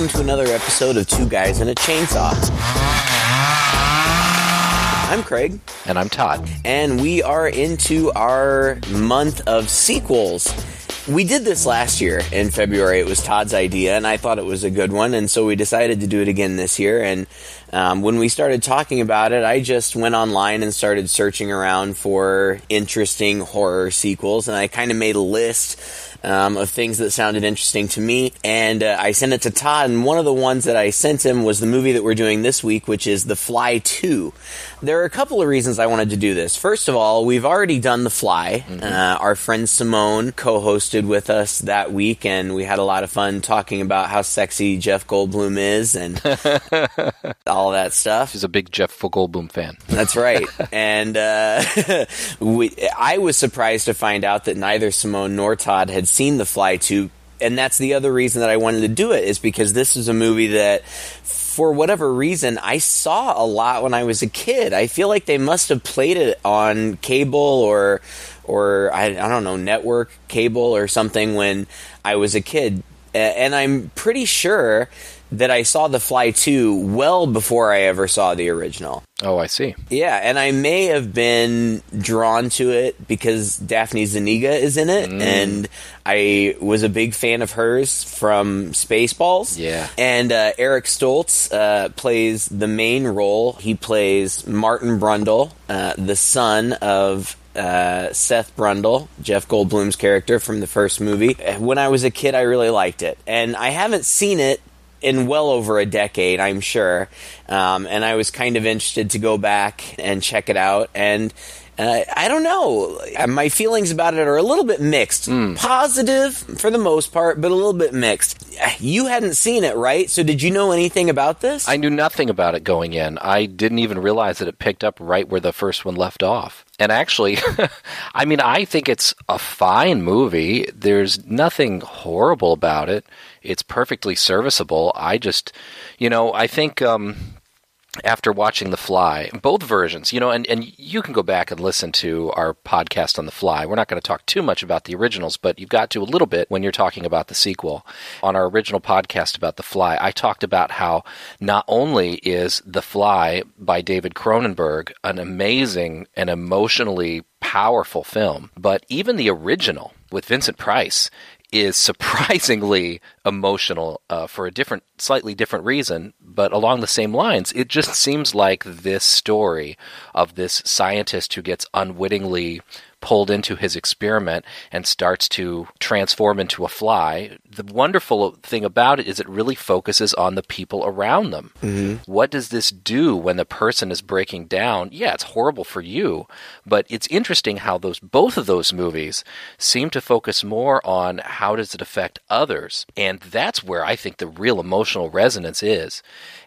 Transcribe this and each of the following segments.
welcome to another episode of Two Guys and a Chainsaw. I'm Craig. And I'm Todd. And we are into our month of sequels. We did this last year in February. It was Todd's idea, and I thought it was a good one, and so we decided to do it again this year. And um, when we started talking about it, I just went online and started searching around for interesting horror sequels, and I kind of made a list um, of things that sounded interesting to me. And uh, I sent it to Todd, and one of the ones that I sent him was the movie that we're doing this week, which is The Fly 2. There are a couple of reasons I wanted to do this. First of all, we've already done The Fly. Mm-hmm. Uh, our friend Simone co hosted with us that week, and we had a lot of fun talking about how sexy Jeff Goldblum is and all that stuff. He's a big Jeff Goldblum fan. That's right. and uh, we, I was surprised to find out that neither Simone nor Todd had seen The Fly 2 and that's the other reason that I wanted to do it is because this is a movie that for whatever reason I saw a lot when I was a kid. I feel like they must have played it on cable or or I, I don't know network cable or something when I was a kid. And I'm pretty sure that I saw The Fly 2 well before I ever saw the original. Oh, I see. Yeah, and I may have been drawn to it because Daphne Zuniga is in it, mm. and I was a big fan of hers from Spaceballs. Yeah. And uh, Eric Stoltz uh, plays the main role. He plays Martin Brundle, uh, the son of uh, Seth Brundle, Jeff Goldblum's character from the first movie. When I was a kid, I really liked it. And I haven't seen it in well over a decade, I'm sure. Um, and I was kind of interested to go back and check it out. And uh, I don't know. Uh, my feelings about it are a little bit mixed. Mm. Positive for the most part, but a little bit mixed. You hadn't seen it, right? So did you know anything about this? I knew nothing about it going in. I didn't even realize that it picked up right where the first one left off. And actually, I mean, I think it's a fine movie. There's nothing horrible about it. It's perfectly serviceable. I just, you know, I think um, after watching The Fly, both versions, you know, and, and you can go back and listen to our podcast on The Fly. We're not going to talk too much about the originals, but you've got to a little bit when you're talking about the sequel. On our original podcast about The Fly, I talked about how not only is The Fly by David Cronenberg an amazing and emotionally powerful film, but even the original with Vincent Price is surprisingly emotional uh, for a different, slightly different reason, but along the same lines. It just seems like this story of this scientist who gets unwittingly pulled into his experiment and starts to transform into a fly. The wonderful thing about it is it really focuses on the people around them. Mm-hmm. What does this do when the person is breaking down? Yeah, it's horrible for you, but it's interesting how those both of those movies seem to focus more on how does it affect others. And that's where I think the real emotional resonance is.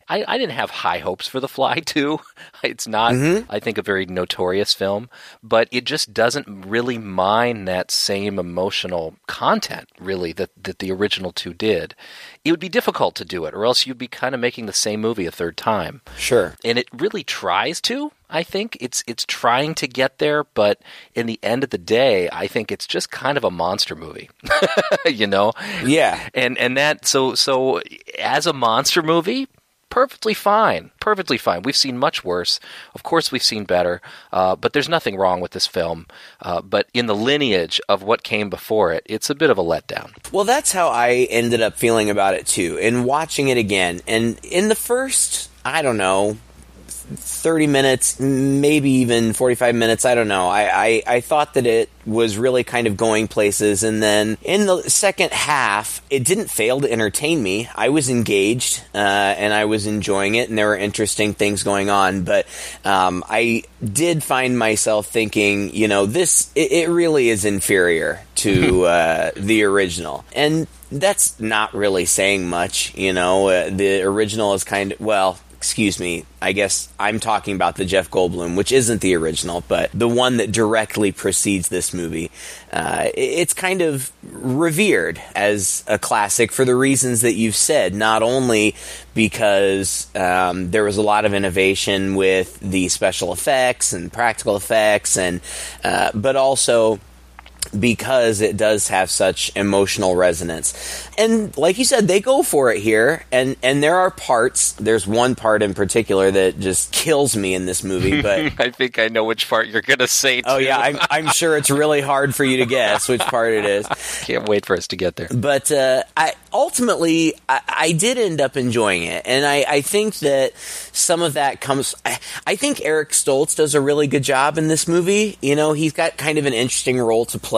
I, I didn't have high hopes for The Fly 2. It's not, mm-hmm. I think, a very notorious film, but it just doesn't really mine that same emotional content, really, that, that the original two did. It would be difficult to do it, or else you'd be kind of making the same movie a third time. Sure. And it really tries to. I think it's it's trying to get there, but in the end of the day, I think it's just kind of a monster movie. you know? Yeah. And and that so so as a monster movie, perfectly fine. Perfectly fine. We've seen much worse. Of course, we've seen better, uh, but there's nothing wrong with this film. Uh, but in the lineage of what came before it, it's a bit of a letdown. Well, that's how I ended up feeling about it too. In watching it again, and in the first, I don't know, 30 minutes, maybe even 45 minutes. I don't know. I, I, I, thought that it was really kind of going places. And then in the second half, it didn't fail to entertain me. I was engaged uh, and I was enjoying it, and there were interesting things going on. But um, I did find myself thinking, you know, this, it, it really is inferior to uh, the original. And that's not really saying much, you know. Uh, the original is kind of well, excuse me, I guess I'm talking about the Jeff Goldblum, which isn't the original, but the one that directly precedes this movie. Uh, it's kind of revered as a classic for the reasons that you've said, not only because um, there was a lot of innovation with the special effects and practical effects, and uh, but also because it does have such emotional resonance. And like you said, they go for it here and and there are parts, there's one part in particular that just kills me in this movie, but I think I know which part you're going to say. Oh yeah, I'm I'm sure it's really hard for you to guess which part it is. Can't wait for us to get there. But uh, I ultimately I, I did end up enjoying it, and I, I think that some of that comes. I, I think Eric Stoltz does a really good job in this movie. You know, he's got kind of an interesting role to play.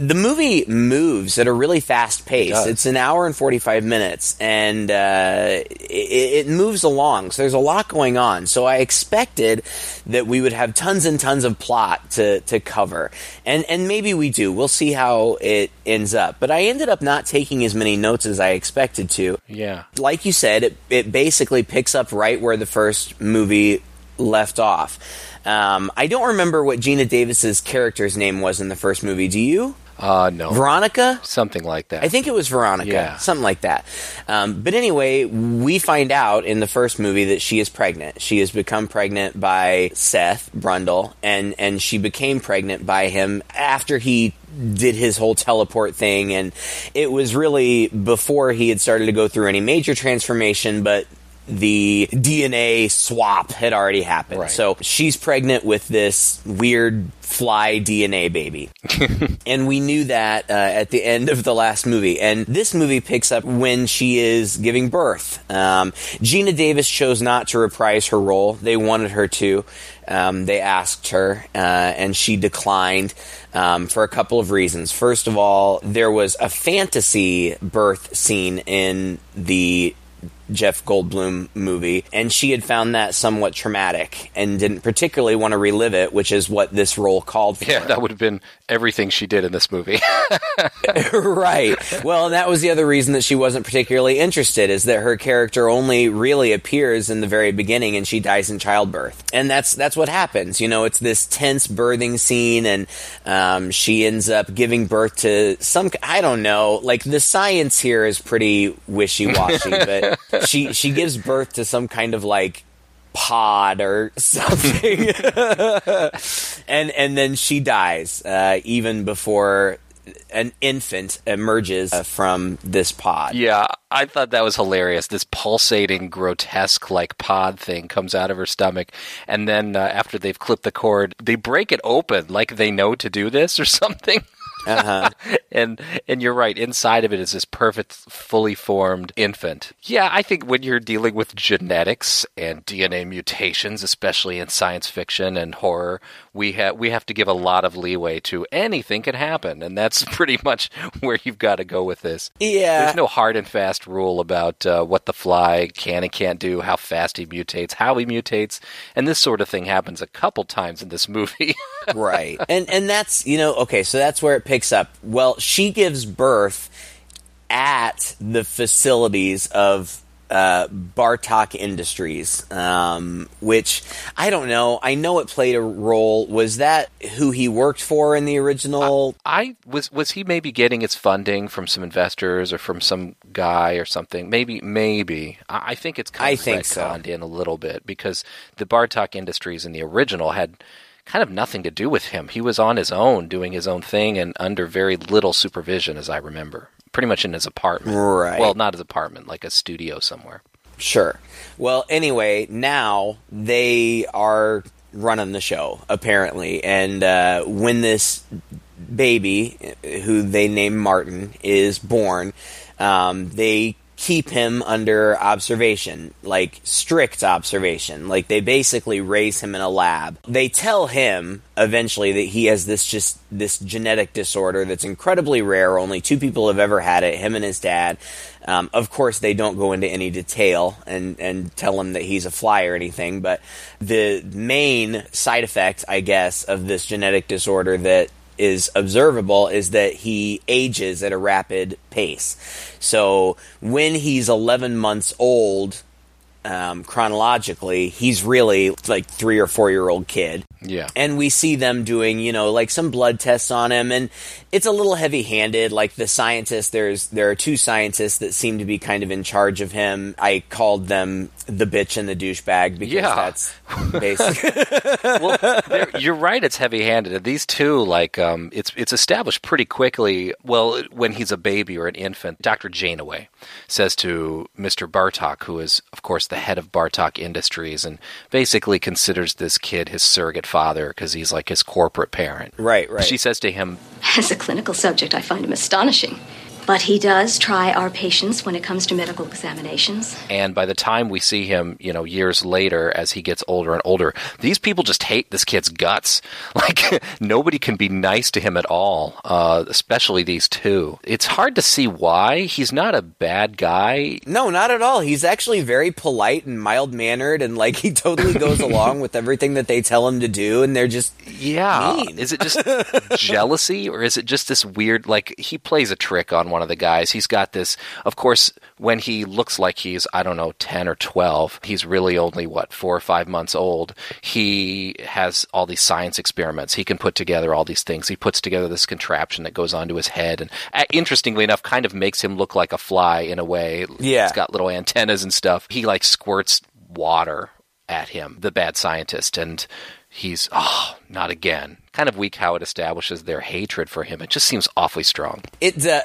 The movie moves at a really fast pace. does. it's an hour and forty five minutes, and uh, it, it moves along. So there's a lot going on. So I expected that we would have tons and tons of plot to to cover, and and maybe we do. We'll see how it ends up. But I ended up not taking as many notes as I expected to Yeah. like you said, it, it basically picks up right where the first movie left off. Um, I don't remember what Geena Davis's character's name was in the first movie. Do you? Uh, no. Veronica? Something like that. I think it was Veronica, Yeah. something like that. Um, but anyway, we find out in the first movie that she is pregnant. She has become pregnant by Seth Brundle, and and she became pregnant by him after he did his whole teleport thing, and it was really before he had started to go through any major transformation, but. The DNA swap had already happened. Right. So she's pregnant with this weird fly DNA baby and we knew that uh, at the end of the last movie. And this movie picks up when she is giving birth. Um, Geena Davis chose not to reprise her role. They wanted her to. Um, they asked her, uh, and she declined um, for a couple of reasons. First of all, there was a fantasy birth scene in the Jeff Goldblum movie, and she had found that somewhat traumatic and didn't particularly want to relive it, which is what this role called for. yeah, that would have been everything she did in this movie. right. Well, and that was the other reason that she wasn't particularly interested is that her character only really appears in the very beginning and she dies in childbirth. And that's that's what happens. You know, it's this tense birthing scene and um, she ends up giving birth to some I don't know, like the science here is pretty wishy-washy, but she she gives birth to some kind of like pod or something and and then she dies uh, even before an infant emerges from this pod. yeah, I thought that was hilarious. This pulsating, grotesque, like pod thing comes out of her stomach, and then uh, after they've clipped the cord, they break it open like they know to do this or something. Uh-huh. and and you're right. Inside of it is this perfect, fully formed infant. Yeah, I think when you're dealing with genetics and DNA mutations, especially in science fiction and horror, we have we have to give a lot of leeway to anything can happen, and that's pretty much where you've got to go with this. Yeah. There's no hard and fast rule about uh, what the fly can and can't do, how fast he mutates, how he mutates, and this sort of thing happens a couple times in this movie. right. And and that's, you know, okay, so that's where it picks up. Well, she gives birth at the facilities of uh, Bartok Industries, um, which I don't know. I know it played a role. Was that who he worked for in the original? I was was he maybe getting its funding from some investors or from some guy or something? Maybe, maybe. I I think it's kind I think so. in a little bit because the Bartok Industries in the original had kind of nothing to do with him. He was on his own, doing his own thing, and under very little supervision, as I remember. Pretty much in his apartment. Right. Well, not his apartment, like a studio somewhere. Sure. Well, anyway, now they are running the show apparently, and uh, when this baby, who they name Martin, is born, um, they keep him under observation, like strict observation. Like they basically raise him in a lab. They tell him eventually that he has this just this genetic disorder that's incredibly rare. Only two people have ever had it, him and his dad. Um, of course, they don't go into any detail and, and tell him that he's a fly or anything, but the main side effect, I guess, of this genetic disorder that is observable is that he ages at a rapid pace. So when he's 11 months old, um, chronologically, he's really like three or four year old kid. Yeah. And we see them doing, you know, like some blood tests on him, and it's a little heavy handed. Like the scientists, there's there are two scientists that seem to be kind of in charge of him. I called them the bitch and the douchebag because Yeah. that's basically well, you're right. It's heavy-handed. These two, like, um, it's it's established pretty quickly. Well, when he's a baby or an infant, Doctor Janeway says to Mister Bartok, who is, of course, the head of Bartok Industries, and basically considers this kid his surrogate father because he's like his corporate parent. right, right. She says to him, As a clinical subject, I find him astonishing. But he does try our patience when it comes to medical examinations. and by the time we see him, you know, years later as he gets older and older, these people just hate this kid's guts. Like nobody can be nice to him at all, uh, especially these two. It's hard to see why. He's not a bad guy. No, not at all. He's actually very polite and mild mannered, and like he totally goes along with everything that they tell him to do. And they're just Yeah. Mean. Is it just jealousy or is it just this weird like he plays a trick on one of the guys. He's got this of course when he looks like he's I don't know 10 or 12, he's really only what 4 or 5 months old. He has all these science experiments. He can put together all these things. He puts together this contraption that goes onto his head and uh, interestingly enough kind of makes him look like a fly in a way. Yeah. It's got little antennas and stuff. He like squirts water at him, the bad scientist, and he's oh, not again. Kind of weak how it establishes their hatred for him. It just seems awfully strong. It's uh,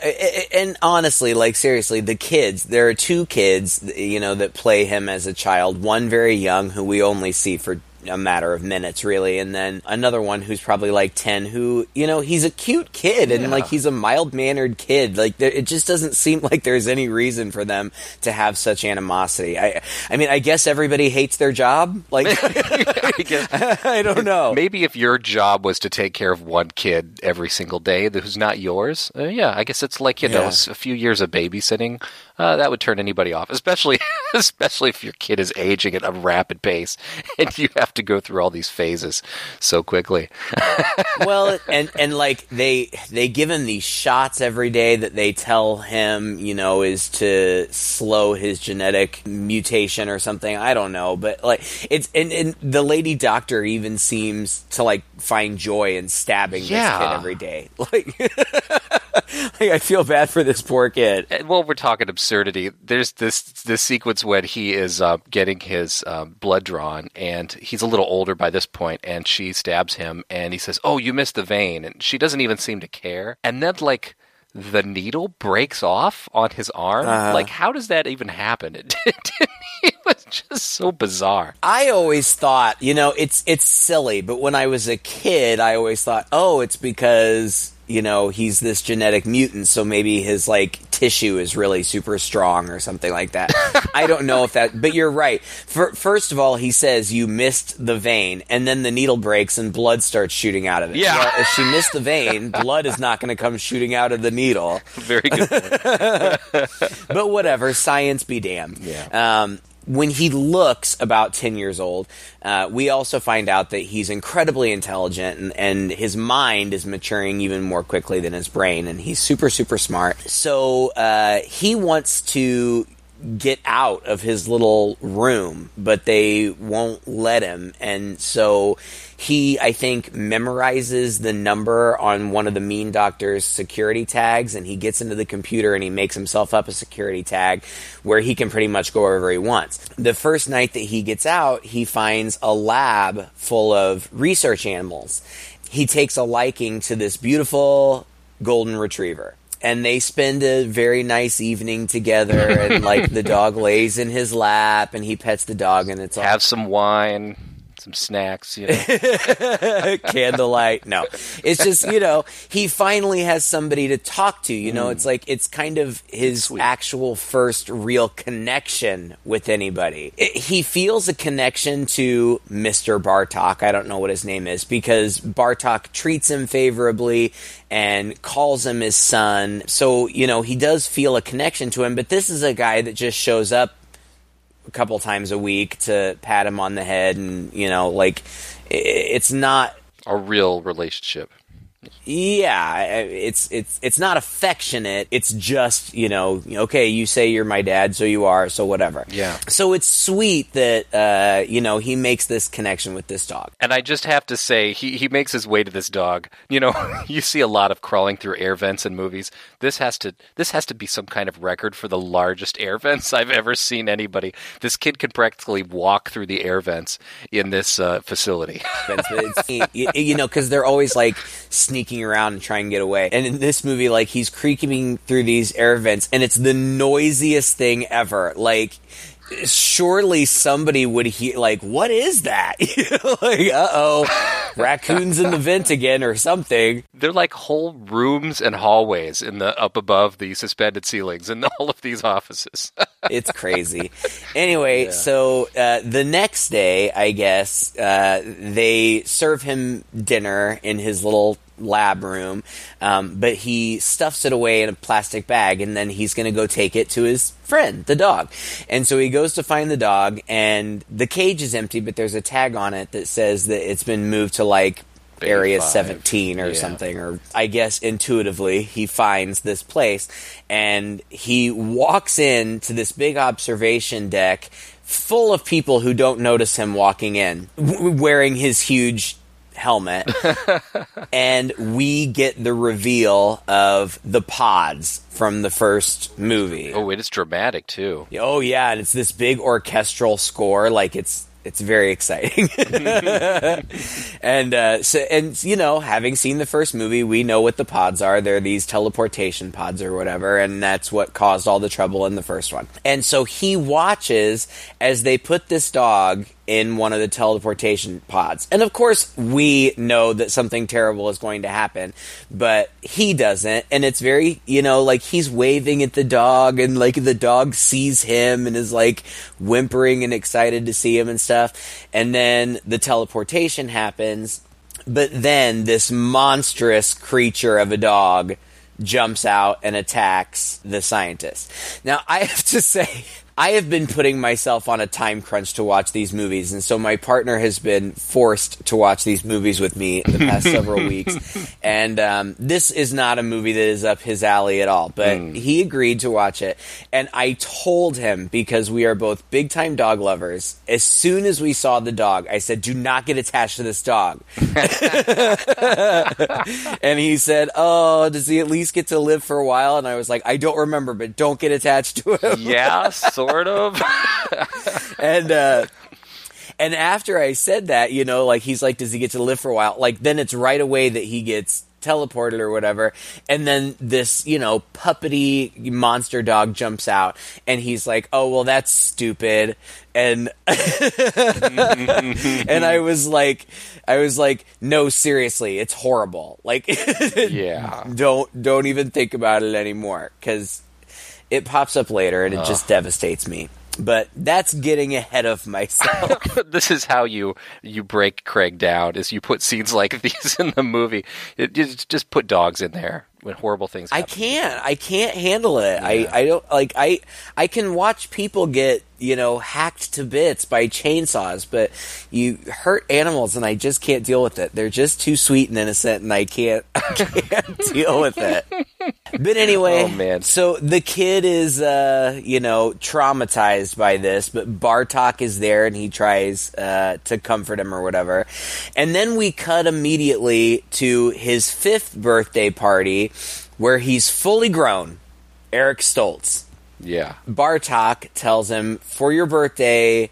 and honestly, like seriously, the kids. There are two kids, you know, that play him as a child. One very young, who we only see for a matter of minutes, really, and then another one who's probably like ten, who you know, he's a cute kid and Yeah. like he's a mild mannered kid. Like it just doesn't seem like there's any reason for them to have such animosity. I, I mean, I guess everybody hates their job. Like I I don't know. maybe if your job was to take care of one kid every single day who's not yours, uh, yeah, I guess it's like you know a few years of babysitting. Uh, that would turn anybody off, especially especially if your kid is aging at a rapid pace and you have to go through all these phases so quickly. well, and and like they they give him these shots every day that they tell him, you know, is to slow his genetic mutation or something. I don't know, but like it's and, and the lady doctor even seems to like find joy in stabbing Yeah. this kid every day. Like, I feel bad for this poor kid. Well, we're talking absurdity. There's this this sequence when he is uh, getting his um, blood drawn, and he's a little older by this point, and she stabs him, and he says, "Oh, you missed the vein," and she doesn't even seem to care. And then, like, the needle breaks off on his arm. Uh-huh. Like, how does that even happen? It, it, it was just so bizarre. I always thought, you know, it's it's silly, but when I was a kid, I always thought, oh, it's because you know he's this genetic mutant, so maybe his like tissue is really super strong or something like that. I don't know if that, but you're right. For, first of all, he says you missed the vein, and then the needle breaks and blood starts shooting out of it. Yeah. Well, if she missed the vein, blood is not going to come shooting out of the needle Very good. But whatever, science be damned. Yeah. Um, when he looks about 10 years old, uh, we also find out that he's incredibly intelligent and, and his mind is maturing even more quickly than his brain, and he's super, super smart. So uh, he wants to get out of his little room, but they won't let him. And so he, I think, memorizes the number on one of the mean doctor's security tags and he gets into the computer and he makes himself up a security tag where he can pretty much go wherever he wants. The first night that he gets out, he finds a lab full of research animals. He takes a liking to this beautiful golden retriever and they spend a very nice evening together and like the dog lays in his lap and he pets the dog and it's all Have some wine, some snacks. You know. candlelight. No. It's just you know he finally has somebody to talk to you know? It's mm. like it's kind of his actual first real connection with anybody. It- he feels a connection to mr bartok. I don't know what his name is because bartok treats him favorably and calls him his son. So you know he does feel a connection to him but this is a guy that just shows up a couple times a week to pat him on the head and you know like it's not a real relationship. Yeah, it's it's it's not affectionate. It's just you know, okay, you say you're my dad, so you are, so whatever. Yeah. So it's sweet that uh, you know he makes this connection with this dog. And I just have to say, he, he makes his way to this dog. You know, you see a lot of crawling through air vents in movies. This has to this has to be some kind of record for the largest air vents I've ever seen anybody. This kid can practically walk through the air vents in this uh, facility. It's, it's, you, you know, because they're always like sneaking around and trying to get away. And in this movie, like he's creaking through these air vents, and it's the noisiest thing ever. Like. Surely somebody would hear, like, what is that? Like, uh oh, raccoons in the vent again or something. They're like whole rooms and hallways in the up above the suspended ceilings in all of these offices. it's crazy. Anyway, so uh, the next day, I guess uh, they serve him dinner in his little lab room, um, but he stuffs it away in a plastic bag, and then he's going to go take it to his friend, the dog. And so he goes to find the dog, and the cage is empty, but there's a tag on it that says that it's been moved to like area 17 or Yeah. something or i guess intuitively he finds this place and he walks in to this big observation deck full of people who don't notice him walking in w- wearing his huge helmet and we get the reveal of the pods from the first movie oh, it is dramatic too. Oh yeah, and it's this big orchestral score. Like it's it's very exciting. and uh, so and you know, having seen the first movie, we know what the pods are. They're these teleportation pods or whatever, and that's what caused all the trouble in the first one. And so he watches as they put this dog in one of the teleportation pods. And of course, we know that something terrible is going to happen, but he doesn't. And it's very, you know, like he's waving at the dog and like the dog sees him and is like whimpering and excited to see him and stuff. And then the teleportation happens, but then this monstrous creature of a dog jumps out and attacks the scientist. Now, I have to say, I have been putting myself on a time crunch to watch these movies, and so my partner has been forced to watch these movies with me the past several weeks. And um, this is not a movie that is up his alley at all, but he agreed to watch it. And I told him, because we are both big time dog lovers, as soon as we saw the dog, I said, Do not get attached to this dog. and he said, "Oh, does he at least get to live for a while?" And I was like, "I don't remember, but don't get attached to him." Yeah, sort of. and uh, and after I said that, you know, like he's like, "Does he get to live for a while?" Like then it's right away that he gets teleported or whatever and then this you know puppety monster dog jumps out and he's like oh well that's stupid and and i was like i was like no seriously it's horrible like yeah. don't don't even think about it anymore because it pops up later and it just devastates me. But that's getting ahead of myself. This is how you you break Craig down is you put scenes like these in the movie. It, you just put dogs in there when horrible things happen. i can't. I can't handle it. I i don't like i i can watch people get you know hacked to bits by chainsaws but you hurt animals and i just can't deal with it. They're just too sweet and innocent and i can't i can't deal with it. But anyway Oh, man. so the kid is uh you know traumatized by this but bartok is there and he tries uh to comfort him or whatever. And then we cut immediately to his fifth birthday party where he's fully grown eric stoltz Yeah. bartok tells him for your birthday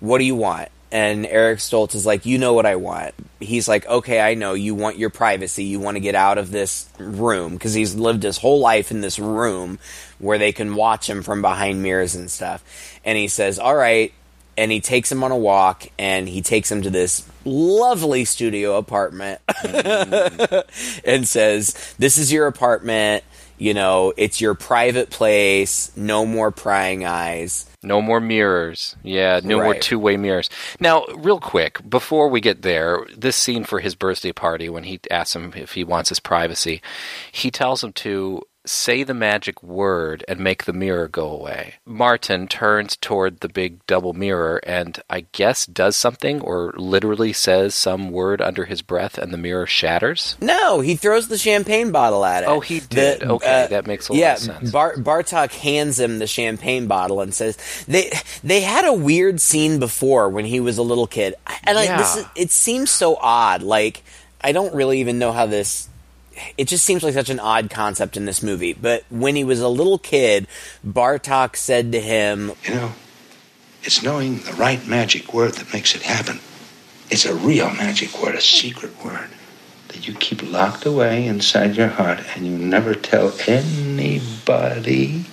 what do you want and Eric Stoltz is like, you know what I want. He's like, okay, I know. You want your privacy. You want to get out of this room because he's lived his whole life in this room where they can watch him from behind mirrors and stuff. And he says, all right. And he takes him on a walk and he takes him to this lovely studio apartment and says, this is your apartment. You know, it's your private place. No more prying eyes. No more mirrors. Yeah, no more two way mirrors. Now, real quick, before we get there, this scene for his birthday party when he asks him if he wants his privacy, he tells him to say the magic word and make the mirror go away. Martin turns toward the big double mirror and I guess does something or literally says some word under his breath and the mirror shatters. No, he throws the champagne bottle at it. Oh, he did. Uh, okay, that makes a lot yeah, of sense. Bar- Bartok hands him the champagne bottle and says they they had a weird scene before when he was a little kid, and I, this is, it seems so odd. Like I don't really even know how this. It just seems like such an odd concept in this movie. But when he was a little kid, Bartok said to him, You know, it's knowing the right magic word that makes it happen. It's a real magic word, a secret word that you keep locked away inside your heart and you never tell anybody.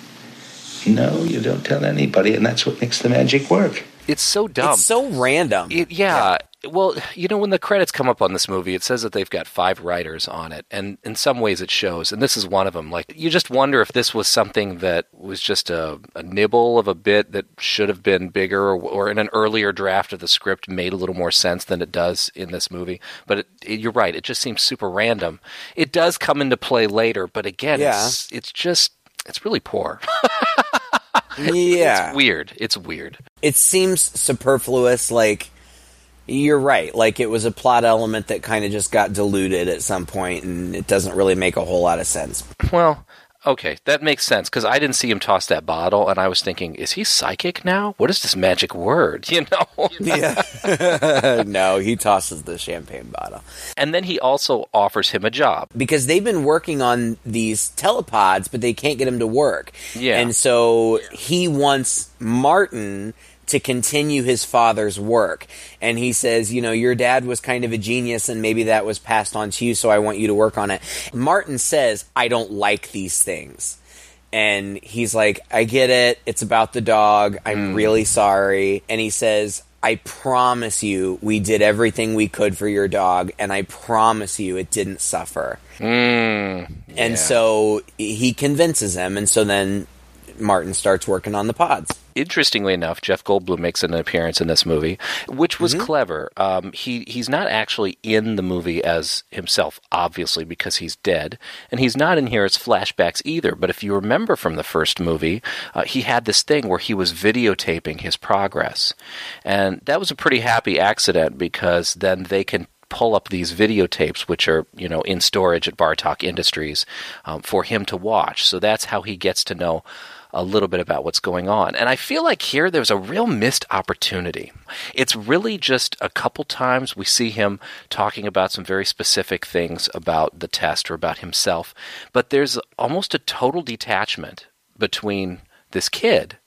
No, you don't tell anybody, and that's what makes the magic work. It's so dumb. "It's so random." It, yeah. Well, you know, when the credits come up on this movie, it says that they've got five writers on it, and in some ways it shows. And this is one of them. Like, you just wonder if this was something that was just a, a nibble of a bit that should have been bigger, or, or in an earlier draft of the script made a little more sense than it does in this movie. But it, it, you're right; it just seems super random. It does come into play later, but again, Yeah. it's, it's just it's really poor. yeah, It's weird. It's weird. it seems superfluous. Like you're right. Like it was a plot element that kind of just got diluted at some point, and it doesn't really make a whole lot of sense. Well, okay, that makes sense because I didn't see him toss that bottle, and I was thinking, is he psychic now? What is this magic word? You know. Yeah. no, he tosses the champagne bottle and then he also offers him a job. because they've been working on these telepods, but they can't get him to work. Yeah. and so he wants Martin to continue his father's work. And he says, you know, your dad was kind of a genius and maybe that was passed on to you, so I want you to work on it. Martin says, I don't like these things. And he's like, I get it. It's about the dog. I'm really sorry. And he says, I promise you, we did everything we could for your dog, and I promise you, it didn't suffer. Mm, And yeah. so he convinces him, and so then Martin starts working on the pods. interestingly enough, Jeff Goldblum makes an appearance in this movie, which was clever. Um, he he's not actually in the movie as himself, obviously, because he's dead, and he's not in here as flashbacks either. But if you remember from the first movie, uh, he had this thing where he was videotaping his progress, and that was a pretty happy accident because then they can pull up these videotapes, which are you know in storage at Bartok Industries, um, for him to watch. So that's how he gets to know a little bit about what's going on. And I feel like here there's a real missed opportunity. It's really just a couple times we see him talking about some very specific things about the test or about himself, but there's almost a total detachment between this kid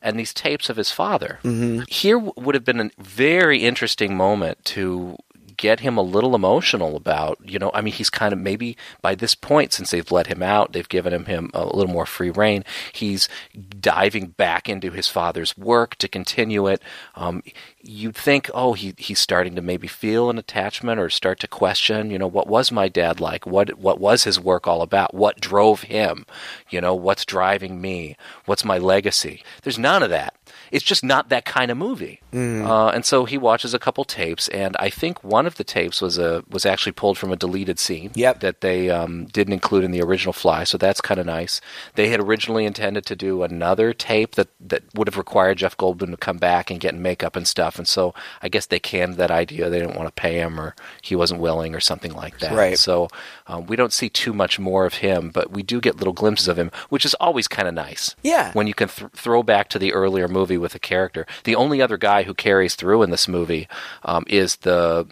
and these tapes of his father. Mm-hmm. Here would have been a very interesting moment to get him a little emotional about, you know, I mean, he's kind of maybe by this point, since they've let him out, they've given him, him a little more free reign. He's diving back into his father's work to continue it. Um, you'd think, oh, he, he's starting to maybe feel an attachment or start to question, you know, what was my dad like? What what was his work all about? What drove him? You know, what's driving me? What's my legacy? There's none of that. It's just not that kind of movie. Uh, and so he watches a couple tapes, and I think one of the tapes was a was actually pulled from a deleted scene Yep. that they um, didn't include in the original Fly. So that's kind of nice. They had originally intended to do another tape that that would have required Jeff Goldblum to come back and get in makeup and stuff. And so I guess they canned that idea. They didn't want to pay him, or he wasn't willing, or something like that. Right. So um, we don't see too much more of him, but we do get little glimpses of him, which is always kind of nice Yeah. when you can th- throw back to the earlier movie with a character. The only other guy who carries through in this movie um, is the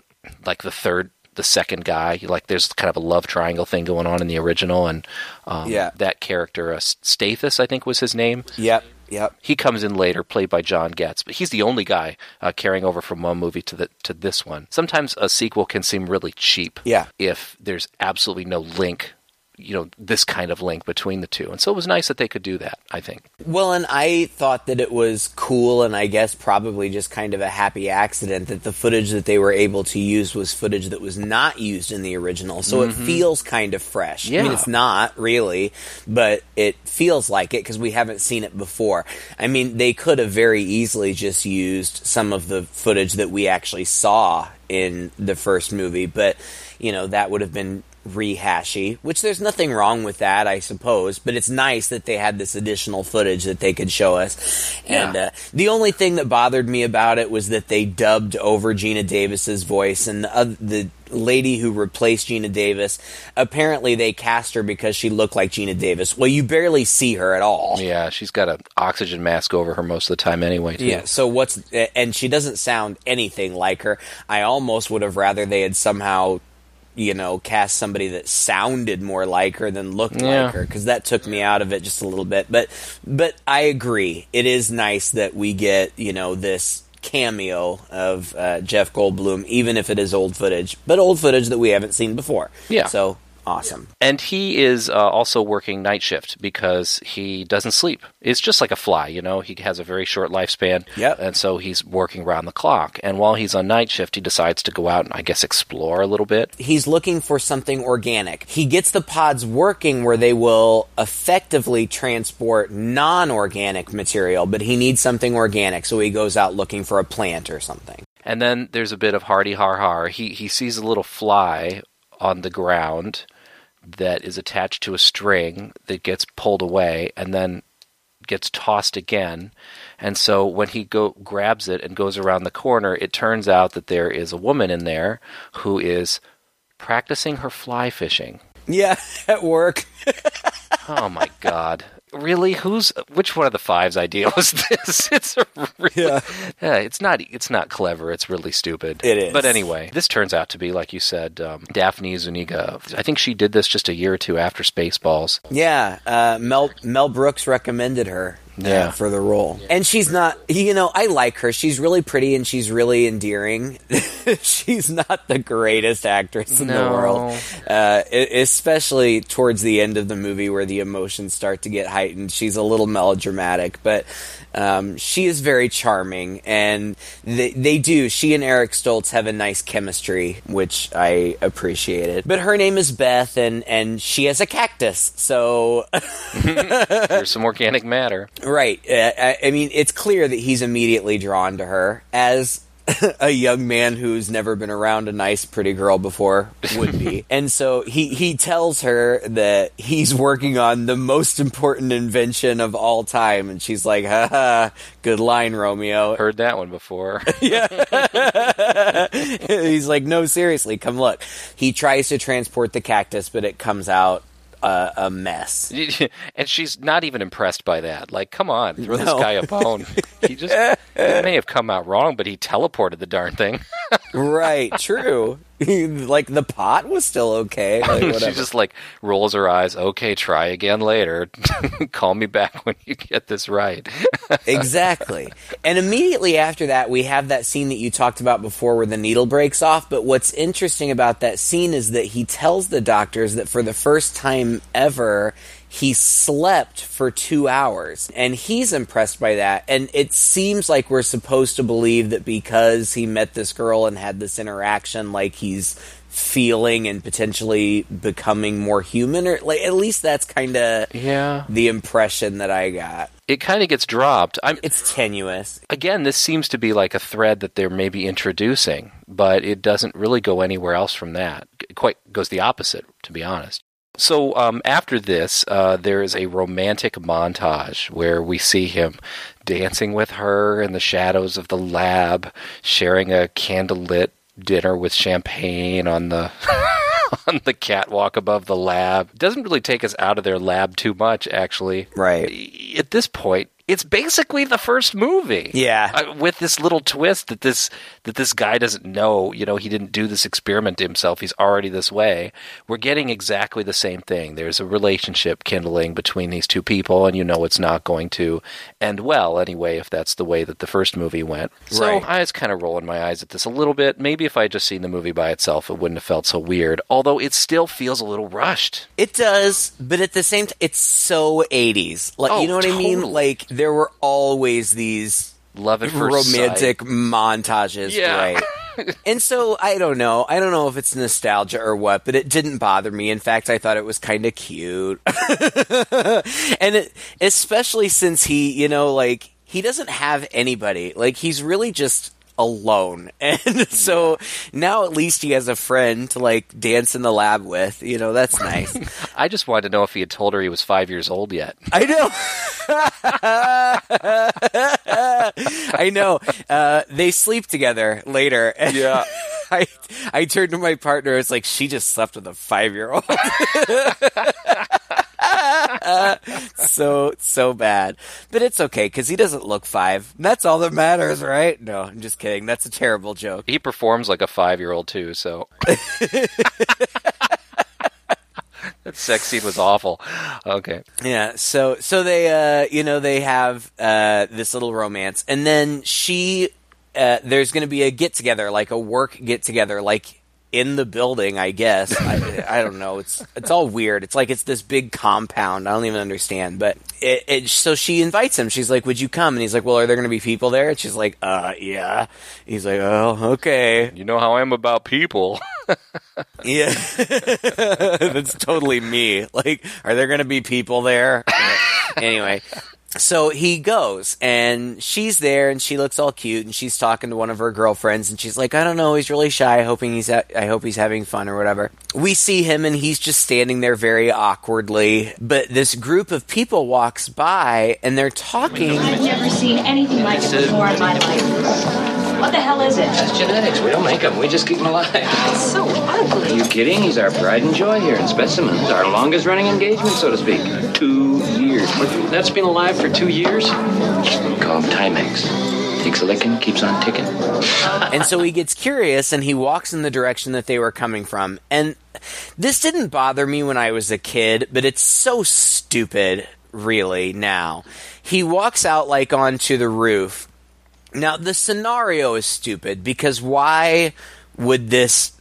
like the third, the second guy. Like there's kind of a love triangle thing going on in the original, and um, Yeah. that character, uh, Stathis, I think was his name. Yep, yep. He comes in later, played by John Getz, but he's the only guy uh, carrying over from one movie to the to this one. Sometimes a sequel can seem really cheap, Yeah. if there's absolutely no link, you know, this kind of link between the two. And so it was nice that they could do that. I think. Well, and I thought that it was cool, and I guess probably just kind of a happy accident that the footage that they were able to use was footage that was not used in the original. So it mm-hmm. feels kind of fresh. I mean, it's not really, but it feels like it because we haven't seen it before. I mean, they could have very easily just used some of the footage that we actually saw in the first movie, but, you know, that would have been rehashy, which there's nothing wrong with that, I suppose. But it's nice that they had this additional footage that they could show us. And Yeah. uh, the only thing that bothered me about it was that they dubbed over Geena Davis's voice, and the, oth- the lady who replaced Geena Davis. Apparently, they cast her because she looked like Geena Davis. Well, you barely see her at all. Yeah, she's got an oxygen mask over her most of the time anyway. Too. Yeah. So what's and she doesn't sound anything like her. I almost would have rather they had somehow, you know, cast somebody that sounded more like her than looked Yeah. like her because that took me out of it just a little bit. But but I agree. It is nice that we get you know this cameo of uh, Jeff Goldblum, even if it is old footage, but old footage that we haven't seen before. Yeah. So awesome. And he is uh, also working night shift because he doesn't sleep. It's just like a fly, you know. He has a very short lifespan, Yep. and so he's working round the clock. And while he's on night shift, he decides to go out and I guess explore a little bit. he's looking for something organic. He gets the pods working where they will effectively transport non organic material, but he needs something organic, so he goes out looking for a plant or something. And then there's a bit of hardy har har. He he sees a little fly on the ground that is attached to a string that gets pulled away and then gets tossed again. And so when he go grabs it and goes around the corner, it turns out that there is a woman in there who is practicing her fly fishing. Yeah, at work. Oh my god. Really? Who's which one of the five's idea was this? It's a really, Yeah. yeah. It's not. It's not clever. It's really stupid. It is. But anyway, this turns out to be like you said, um, Daphne Zuniga. I think she did this just a year or two after Spaceballs. Yeah, uh, Mel Mel Brooks recommended her. Yeah. for the role, and she's not. You know, I like her. She's really pretty and she's really endearing. she's not the greatest actress in the world, uh, especially towards the end of the movie where the emotions start to get heightened. She's a little melodramatic, but um, she is very charming, and they, they do. She and Eric Stoltz have a nice chemistry, which I appreciated. But her name is Beth, and and she has a cactus, so. There's some organic matter. Right. Uh, I, I mean, it's clear that he's immediately drawn to her as a young man who's never been around a nice, pretty girl before would be. and so he, he tells her that he's working on the most important invention of all time. And she's like, haha, good line, Romeo. Heard that one before. yeah. he's like, no, seriously, come look. He tries to transport the cactus, but it comes out uh, a mess. and she's not even impressed by that. Like, come on, throw this guy a bone. he just it may have come out wrong, but he teleported the darn thing. right, true. like the pot was still okay. Like, she just like rolls her eyes. Okay, try again later. Call me back when you get this right. exactly. And immediately after that, we have that scene that you talked about before where the needle breaks off. But what's interesting about that scene is that he tells the doctors that for the first time ever, he slept for two hours. And he's impressed by that. And it seems like we're supposed to believe that because he met this girl and had this interaction, like he's feeling and potentially becoming more human or like at least that's kind of yeah, the impression that I got. it kind of gets dropped. I'm It's tenuous. again. This seems to be like a thread that they're maybe introducing, but it doesn't really go anywhere else from that. It quite goes the opposite, to be honest. So um, after this, uh, there is a romantic montage where we see him dancing with her in the shadows of the lab, sharing a candlelit dinner with champagne on the on the catwalk above the lab. Doesn't really take us out of their lab too much, actually. Right. At this point, it's basically the first movie. Yeah. Uh, with this little twist that this that this guy doesn't know, you know, he didn't do this experiment to himself. He's already this way. We're getting exactly the same thing. There's a relationship kindling between these two people, and you know it's not going to end well anyway if that's the way that the first movie went. So Right. I was kind of rolling my eyes at this a little bit. Maybe if I had just seen the movie by itself, it wouldn't have felt so weird. Although it still feels a little rushed. It does, but at the same time, it's so 80s. Like, Oh, you know what I mean? Like, there were always these Love at first romantic sight. montages, Yeah. right? and so, I don't know. I don't know if it's nostalgia or what, but it didn't bother me. In fact, I thought it was kind of cute. and it, especially since he, you know, like, he doesn't have anybody. Like, he's really just alone. And so now at least he has a friend to like dance in the lab with. You know, that's nice. I just wanted to know if he had told her he was five years old yet. I know. I know. Uh, they sleep together later. Yeah. I I turned to my partner. It's like she just slept with a five year old. so so bad, but it's okay because he doesn't look five. That's all that matters, right? No, I'm just kidding. That's a terrible joke. He performs like a five year old too, so sex scene was awful. Okay. Yeah, so so they uh you know they have uh this little romance and then she uh there's going to be a get together like a work get together like in the building, I guess. I, I don't know. It's it's all weird. It's like it's this big compound. I don't even understand. But it, it so she invites him. She's like, "Would you come?" And he's like, "Well, are there going to be people there?" And she's like, "Uh, yeah." He's like, "Oh, okay." You know how I am about people. Yeah, that's totally me. Like, are there going to be people there? anyway, so he goes, and she's there, and she looks all cute, and she's talking to one of her girlfriends, and she's like, "I don't know, he's really shy. Hoping he's, ha- I hope he's having fun or whatever." We see him, and he's just standing there very awkwardly. But this group of people walks by, and they're talking. I've never seen anything like it before in my life. What the hell is it? That's genetics. We don't make them. We just keep them alive. It's so Are ugly. you kidding? He's our pride and joy here in specimens. Our longest running engagement, so to speak. Two years. That's been alive for two years? Called Timex. Takes a licking, keeps on ticking. and so he gets curious and he walks in the direction that they were coming from. And this didn't bother me when I was a kid, but it's so stupid, really, now. He walks out like onto the roof. Now, the scenario is stupid because why would this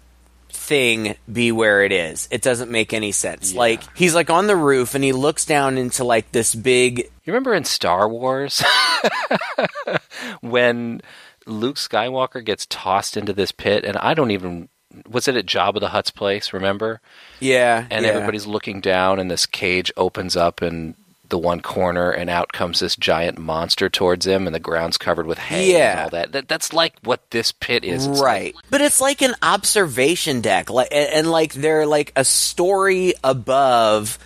thing be where it is? It doesn't make any sense. Like, he's like on the roof and he looks down into like this big You remember in Star Wars when Luke Skywalker gets tossed into this pit, and I don't even was it at Jabba the Hutt's place? Remember? yeah, And yeah. everybody's looking down, and this cage opens up in the one corner, and out comes this giant monster towards him, and the ground's covered with hay and Yeah. all that. that. That's like what this pit is. It's right but it's like an observation deck like and, and like they're like a story above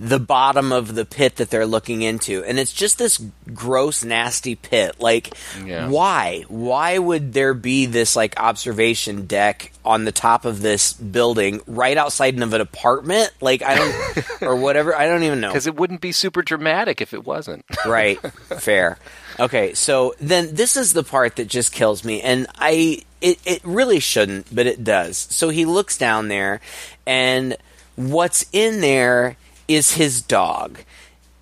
the bottom of the pit that they're looking into. And it's just this gross nasty pit. Like Yeah. why? Why would there be this like observation deck on the top of this building right outside of an apartment? Like i don't or whatever. I don't even know. Because it wouldn't be super dramatic if it wasn't. right. Fair. Okay. So then this is the part that just kills me. And i it, it really shouldn't but it does. So he looks down there and what's in there is his dog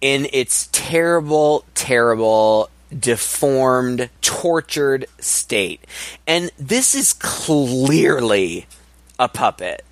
in its terrible terrible deformed tortured state and this is clearly a puppet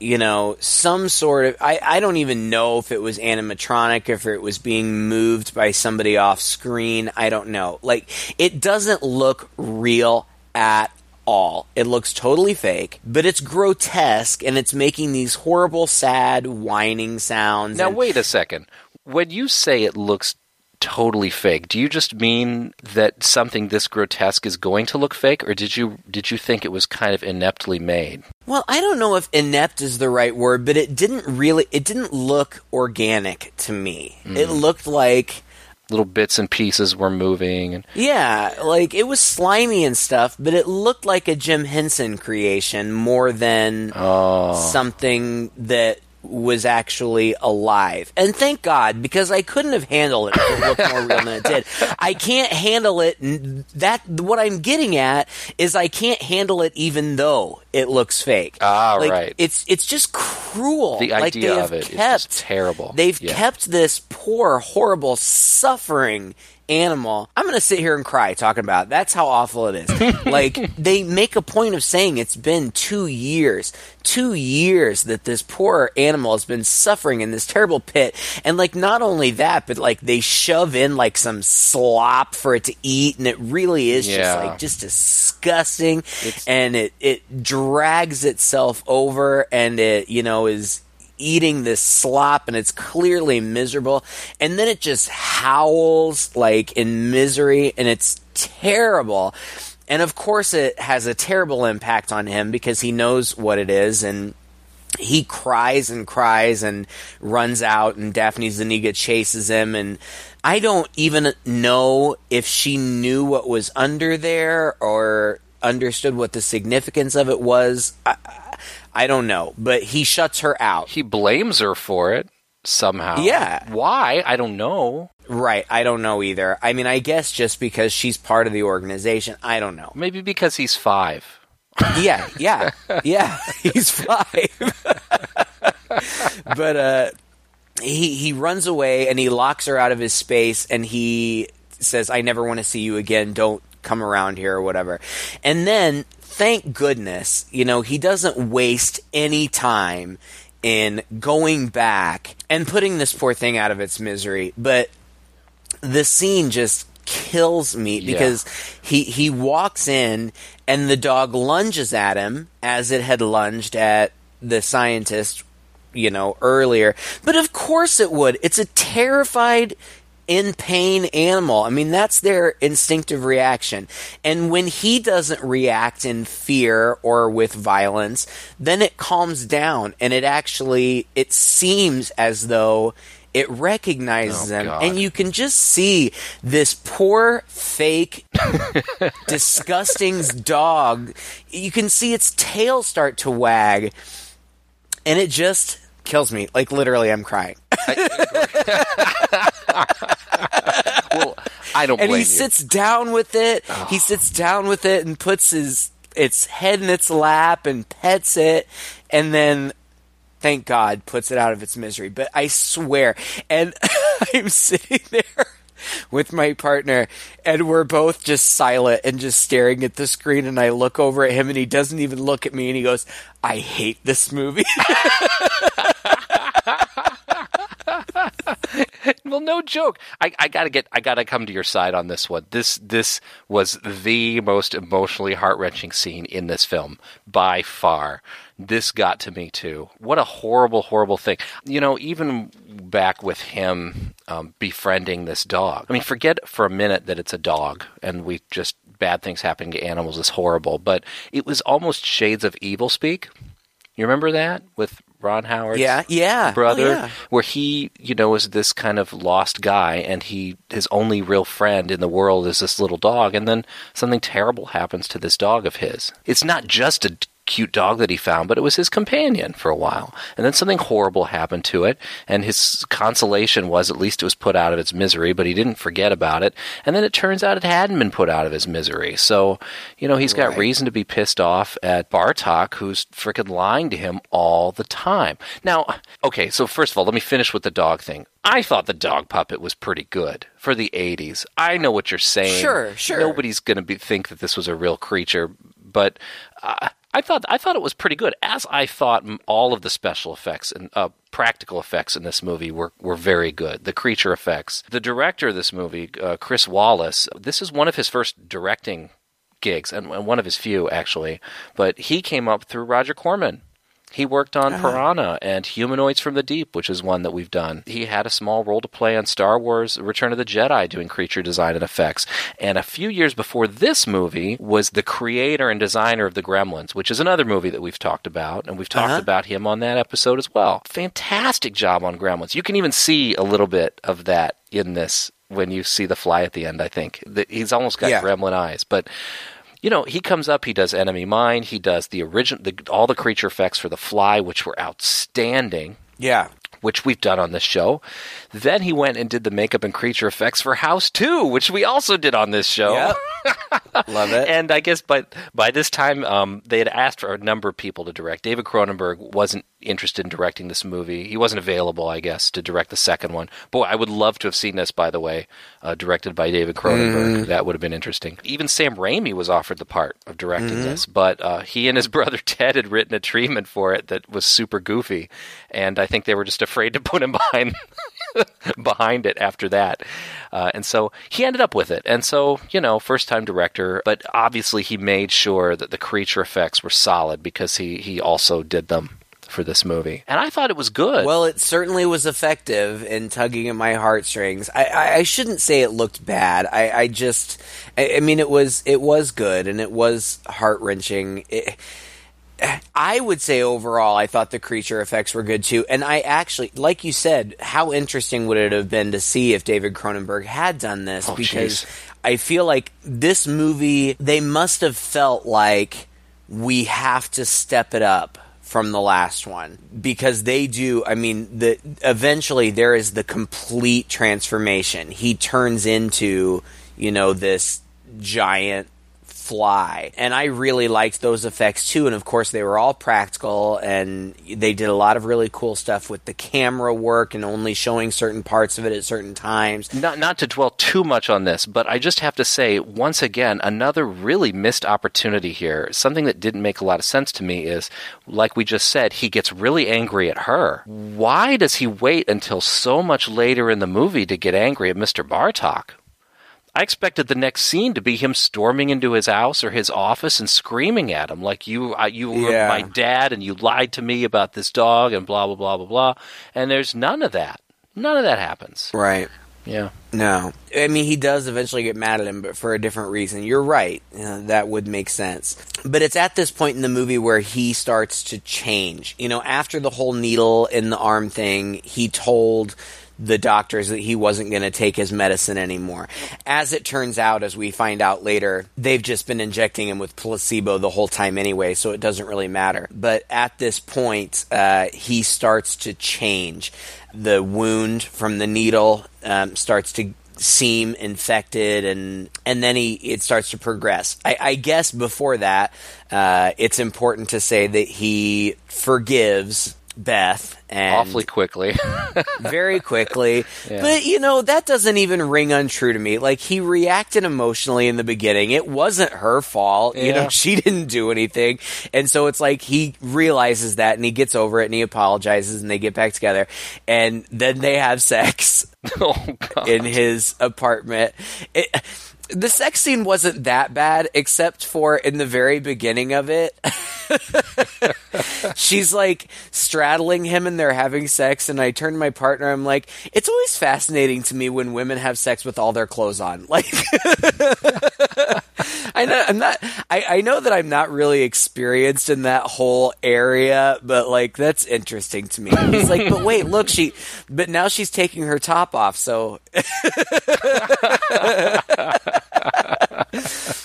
you know, some sort of. I, I don't even know if it was animatronic, if it was being moved by somebody off screen. I don't know. Like, it doesn't look real at all. It looks totally fake, but it's grotesque and it's making these horrible, sad, whining sounds. Now and- wait a second. When you say it looks totally fake, do you just mean that something this grotesque is going to look fake, or did you did you think it was kind of ineptly made? Well, I don't know if inept is the right word, but it didn't really. It didn't look organic to me. It mm. looked like. Little bits and pieces were moving, and Yeah, like it was slimy and stuff, but it looked like a Jim Henson creation more than oh. something that was actually alive. And thank God, because I couldn't have handled it if it looked more real than it did. I can't handle it. That what I'm getting at is I can't handle it even though it looks fake. Ah, Like, right. It's it's just cruel. The like idea of it is kept, just terrible. They've Yeah. kept this poor, horrible, suffering animal. I'm going to sit here and cry talking about it. That's how awful it is. like, they make a point of saying it's been two years, two years that this poor animal has been suffering in this terrible pit. And, like, not only that, but, like, they shove in, like, some slop for it to eat. And it really is just, like, just disgusting. and it, it drags itself over and it, you know, is eating this slop and it's clearly miserable. And then it just howls like in misery and it's terrible. And of course, it has a terrible impact on him because he knows what it is and he cries and cries and runs out and Daphne Zuniga chases him. And I don't even know if she knew what was under there or understood what the significance of it was. I, I don't know, but he shuts her out. He blames her for it somehow. Yeah. Why? I don't know. Right, I don't know either. I mean, I guess just because she's part of the organization. I don't know. Maybe because he's five. Yeah, yeah, yeah. He's five. but uh, he he runs away and he locks her out of his space and he says, "I never want to see you again. Don't come around here or whatever." And then, thank goodness, you know, he doesn't waste any time in going back and putting this poor thing out of its misery. But the scene just kills me Yeah. because he he walks in and the dog lunges at him as it had lunged at the scientist, you know, earlier. But of course it would. It's a terrified in pain animal. I mean, that's their instinctive reaction. And when he doesn't react in fear or with violence, then it calms down and it actually it seems as though it recognizes Oh, him God. and you can just see this poor fake disgusting dog you can see its tail start to wag and it just kills me like literally i'm crying Well, I don't and he you. sits down with it. Ah. He sits down with it and puts his its head in its lap and pets it. And then thank god puts it out of its misery. But i swear and i'm sitting there with my partner and we're both just silent and just staring at the screen. And i look over at him and he doesn't even look at me and he goes i hate this movie well, no joke. I, I gotta get. I gotta come to your side on this one. This this was the most emotionally heart wrenching scene in this film by far. This got to me too. What a horrible, horrible thing. You know, even back with him um, befriending this dog. I mean, forget for a minute that it's a dog, and we just bad things happening to animals is horrible. But it was almost shades of Evilspeak. You remember that with Ron Howard? yeah yeah Oh, brother yeah. where he you know is this kind of lost guy and he his only real friend in the world is this little dog and then something terrible happens to this dog of his it's not just a cute dog that he found but it was his companion for a while and then something horrible happened to it and his consolation was at least it was put out of its misery but he didn't forget about it and then it turns out it hadn't been put out of his misery so you know he's got reason to be pissed off at Bartok, who's freaking lying to him all the time. Now, okay, so first of all, let me finish with the dog thing. I thought the dog puppet was pretty good for the 80s. I know what you're saying. Sure, sure. Nobody's going to be think that this was a real creature, but uh, I thought I thought it was pretty good. As I thought, all of the special effects and uh, practical effects in this movie were were very good. The creature effects. The director of this movie, uh, Chris Walas, this is one of his first directing gigs, and, and one of his few actually. But he came up through Roger Corman. He worked on Piranha and Humanoids from the Deep, which is one that we've done. He had a small role to play on Star Wars Return of the Jedi doing creature design and effects. And a few years before this movie was the creator and designer of The Gremlins, which is another movie that we've talked about. And we've talked Uh-huh. about him on that episode as well. Fantastic job on Gremlins. You can even see a little bit of that in this when you see the fly at the end, I think. He's almost got Yeah. gremlin eyes. But you know, he comes up, he does Enemy Mine, he does the original, the, all the creature effects for The Fly, which were outstanding, yeah which we've done on this show. Then he went and did the makeup and creature effects for House 2, which we also did on this show. Yep. love it And I guess by by this time, um, they had asked for a number of people to direct. David Cronenberg wasn't interested in directing this movie. He wasn't available, I guess, to direct the second one. Boy, I would love to have seen this. By the way, uh, directed by David Cronenberg. That would have been interesting. Even Sam Raimi was offered the part of directing this, but uh, he and his brother Ted had written a treatment for it that was super goofy, and I think they were just afraid to put him behind behind it after that. Uh, and so he ended up with it. And so, you know, first time director, but obviously he made sure that the creature effects were solid because he, he also did them for this movie, and I thought it was good. Well, it certainly was effective in tugging at my heartstrings. I, I, I shouldn't say it looked bad. I, I just, I, mean, it was it was good and it was heart wrenching. I would say overall, I thought the creature effects were good too. And I actually, like you said, how interesting would it have been to see if David Cronenberg had done this? Oh, because jeez. I feel like this movie, they must have felt like we have to step it up from the last one. Because they do i mean the eventually there is the complete transformation. He turns into you know this giant fly and i really liked those effects too and of course they were all practical and they did a lot of really cool stuff with the camera work and only showing certain parts of it at certain times not not to dwell too much on this, but I just have to say once again another really missed opportunity here. Something that didn't make a lot of sense to me is like we just said, he gets really angry at her. Why does he wait until so much later in the movie to get angry at Mr. Bartok? I expected the next scene to be him storming into his house or his office and screaming at him like you uh, you were Yeah. my dad and you lied to me about this dog and blah blah blah blah blah. And there's none of that. None of that happens. right Yeah. No, I mean he does eventually get mad at him, but for a different reason. You're right; Uh, that would make sense. But it's at this point in the movie where he starts to change. You know, after the whole needle in the arm thing, he told the doctors that he wasn't going to take his medicine anymore. As it turns out, as we find out later, they've just been injecting him with placebo the whole time anyway, so it doesn't really matter. But at this point, uh, he starts to change. The wound from the needle um, starts to seem infected and and then he it starts to progress i, I guess before that uh, it's important to say that he forgives beth and Awfully quickly. very quickly. Yeah. But you know, that doesn't even ring untrue to me. Like he reacted emotionally in the beginning. It wasn't her fault. You know, she didn't do anything. And so it's like he realizes that and he gets over it and he apologizes and they get back together. And then they have sex oh in his apartment. It, the sex scene wasn't that bad, except for in the very beginning of it. She's like straddling him and they're having sex, and I turn to my partner. I'm like, it's always fascinating to me when women have sex with all their clothes on. Like, I know I'm not. I, I know that I'm not really experienced in that whole area, but like that's interesting to me. He's like, but wait, look, she. But now she's taking her top off, so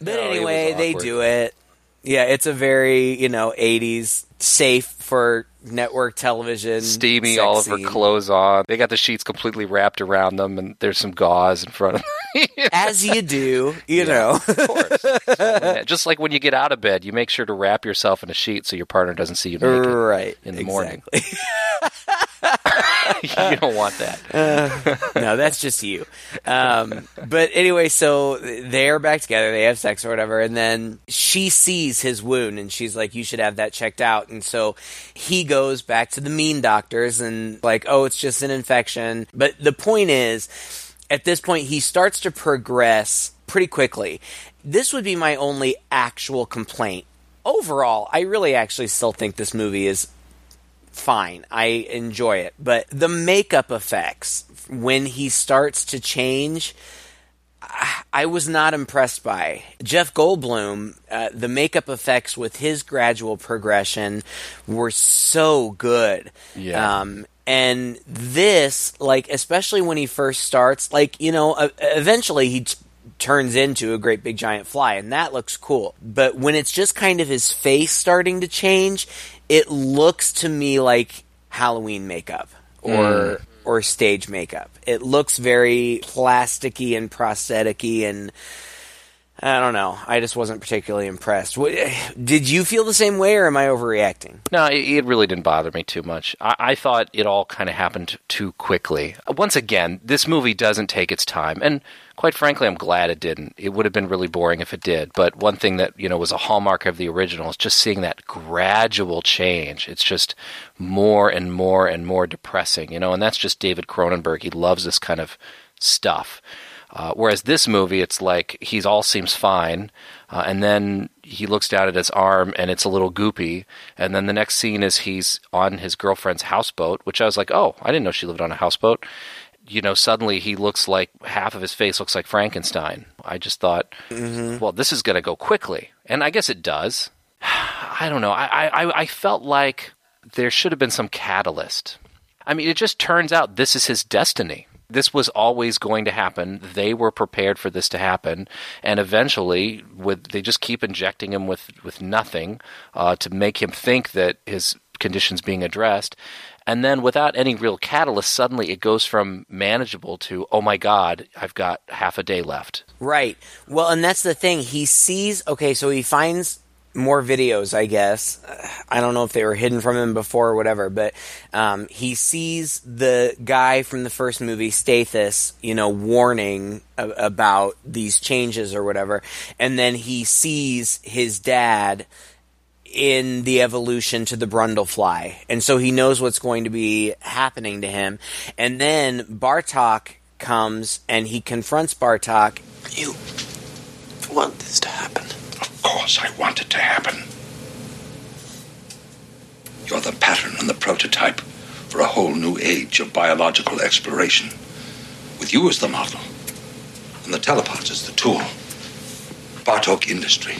But No, anyway, they do it. Yeah, it's a very, you know, 80s safe for network television. Steamy, sex all of her scene. clothes on. They got the sheets completely wrapped around them, and there's some gauze in front of them. As you do, you know. of course. Just like when you get out of bed, you make sure to wrap yourself in a sheet so your partner doesn't see you naked right. in the morning. exactly. you don't want that. no, that's just you. Um, but anyway, so they're back together. They have sex or whatever, and then she sees his wound, and she's like, "You should have that checked out." And so he goes back to the mean doctors and like, "Oh, it's just an infection." But the point is, at this point, he starts to progress pretty quickly. This would be my only actual complaint. Overall, I really actually still think this movie is fine. I enjoy it. But the makeup effects, when he starts to change, I- was not impressed by. Jeff Goldblum, uh, the makeup effects with his gradual progression were so good. Yeah. Um, and this, like, especially when he first starts, like, you know, uh, eventually he t- turns into a great big giant fly, and that looks cool. But when it's just kind of his face starting to change, it looks to me like Halloween makeup or or stage makeup. It looks very plasticky and prostheticy and I don't know. I just wasn't particularly impressed. Did you feel the same way, or am I overreacting? No, it, really didn't bother me too much. I, I thought it all kind of happened too quickly. Once again, this movie doesn't take its time, and quite frankly, I'm glad it didn't. It would have been really boring if it did. But one thing that you know was a hallmark of the original is just seeing that gradual change. It's just more and more and more depressing, you know. And that's just David Cronenberg. He loves this kind of stuff. Uh, whereas this movie, it's like he's all seems fine, uh, and then he looks down at his arm and it's a little goopy. And then the next scene is he's on his girlfriend's houseboat, which I was like, oh, I didn't know she lived on a houseboat. You know, suddenly he looks like half of his face looks like Frankenstein. I just thought, well, this is going to go quickly. And I guess it does. I don't know. I, I, I felt like there should have been some catalyst. I mean, it just turns out this is his destiny. This was always going to happen. They were prepared for this to happen, and eventually, with they just keep injecting him with with nothing uh, to make him think that his condition's being addressed, and then without any real catalyst, suddenly it goes from manageable to oh my god, I've got half a day left. Right. Well, and that's the thing. He sees. Okay, so he finds more videos. I guess I don't know if they were hidden from him before or whatever, but um, he sees the guy from the first movie, Stathis, you know, warning a- about these changes or whatever, and then he sees his dad in the evolution to the Brundlefly. And so he knows what's going to be happening to him. And then Bartok comes and he confronts Bartok. You want this to happen? Of course, I want it to happen. You're the pattern and the prototype for a whole new age of biological exploration. With you as the model, and the telepods as the tool, Bartok Industry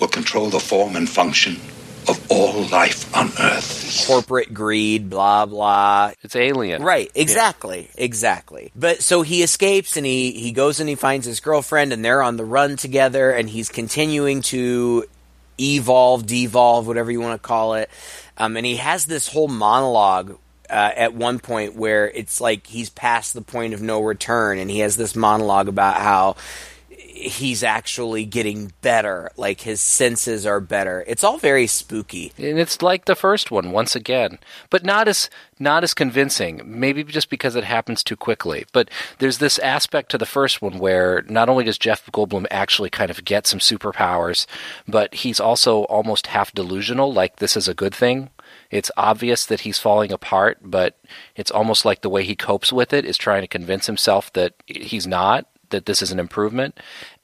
will control the form and function of all life on Earth. Corporate greed, blah, blah. It's alien, Right, exactly, exactly. But so he escapes and he, he goes and he finds his girlfriend and they're on the run together and he's continuing to evolve, devolve, whatever you want to call it. Um, and he has this whole monologue uh, at one point where it's like he's past the point of no return and he has this monologue about how he's actually getting better like his senses are better it's all very spooky and it's like the first one once again, but not as not as convincing. Maybe just because it happens too quickly. But there's this aspect to the first one where not only does Jeff Goldblum actually kind of get some superpowers, but he's also almost half delusional, like this is a good thing. It's obvious that he's falling apart, but it's almost like the way he copes with it is trying to convince himself that he's not, that this is an improvement.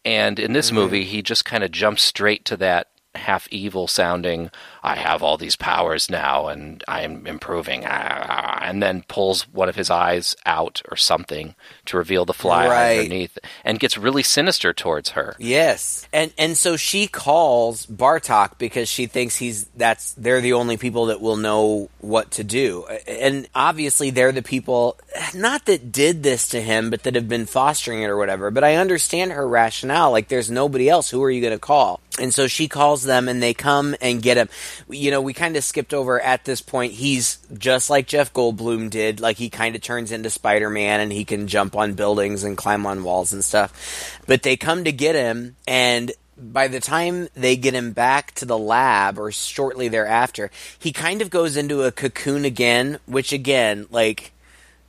And in this mm-hmm. movie, he just kind of jumps straight to that half evil sounding, I have all these powers now and I am improving, ah, and then pulls one of his eyes out or something to reveal the fly Right. underneath and gets really sinister towards her. Yes, and and so she calls Bartok because she thinks he's that's they're the only people that will know what to do, and obviously they're the people not that did this to him, but that have been fostering it or whatever. But I understand her rationale. Like, there's nobody else. Who are you going to call? And so she calls them, and they come and get him. You know, we kind of skipped over at this point. He's just like Jeff Goldblum did. Like he kind of turns into Spider Man, and he can jump on buildings and climb on walls and stuff. But they come to get him, and by the time they get him back to the lab or shortly thereafter, he kind of goes into a cocoon again, which again, like,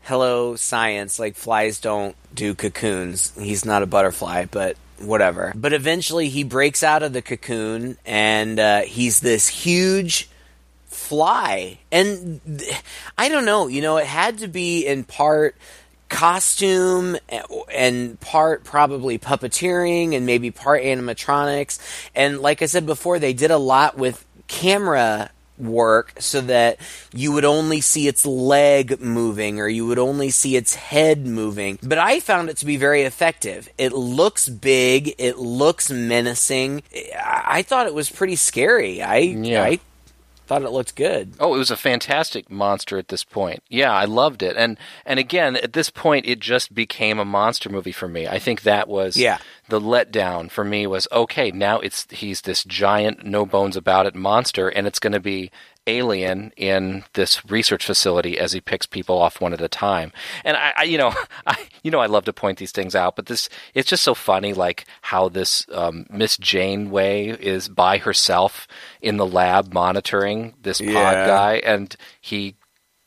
hello, science, like, flies don't do cocoons. He's not a butterfly, but whatever. But eventually he breaks out of the cocoon and uh, he's this huge fly. And th- I don't know, you know, it had to be in part costume and part probably puppeteering and maybe part animatronics. And like I said before, they did a lot with camera work so that you would only see its leg moving or you would only see its head moving. But I found it to be very effective. It looks big, it looks menacing. I I thought it was pretty scary. I Yeah. I thought it looked good. Oh, it was a fantastic monster at this point. Yeah, I loved it. And and again, at this point it just became a monster movie for me. I think that was Yeah. the letdown for me was okay, now it's he's this giant no bones about it monster and it's going to be alien in this research facility as he picks people off one at a time. And I, I you know, I you know I love to point these things out, but this it's just so funny like how this um, Miss Janeway is by herself in the lab monitoring this pod Yeah. guy and he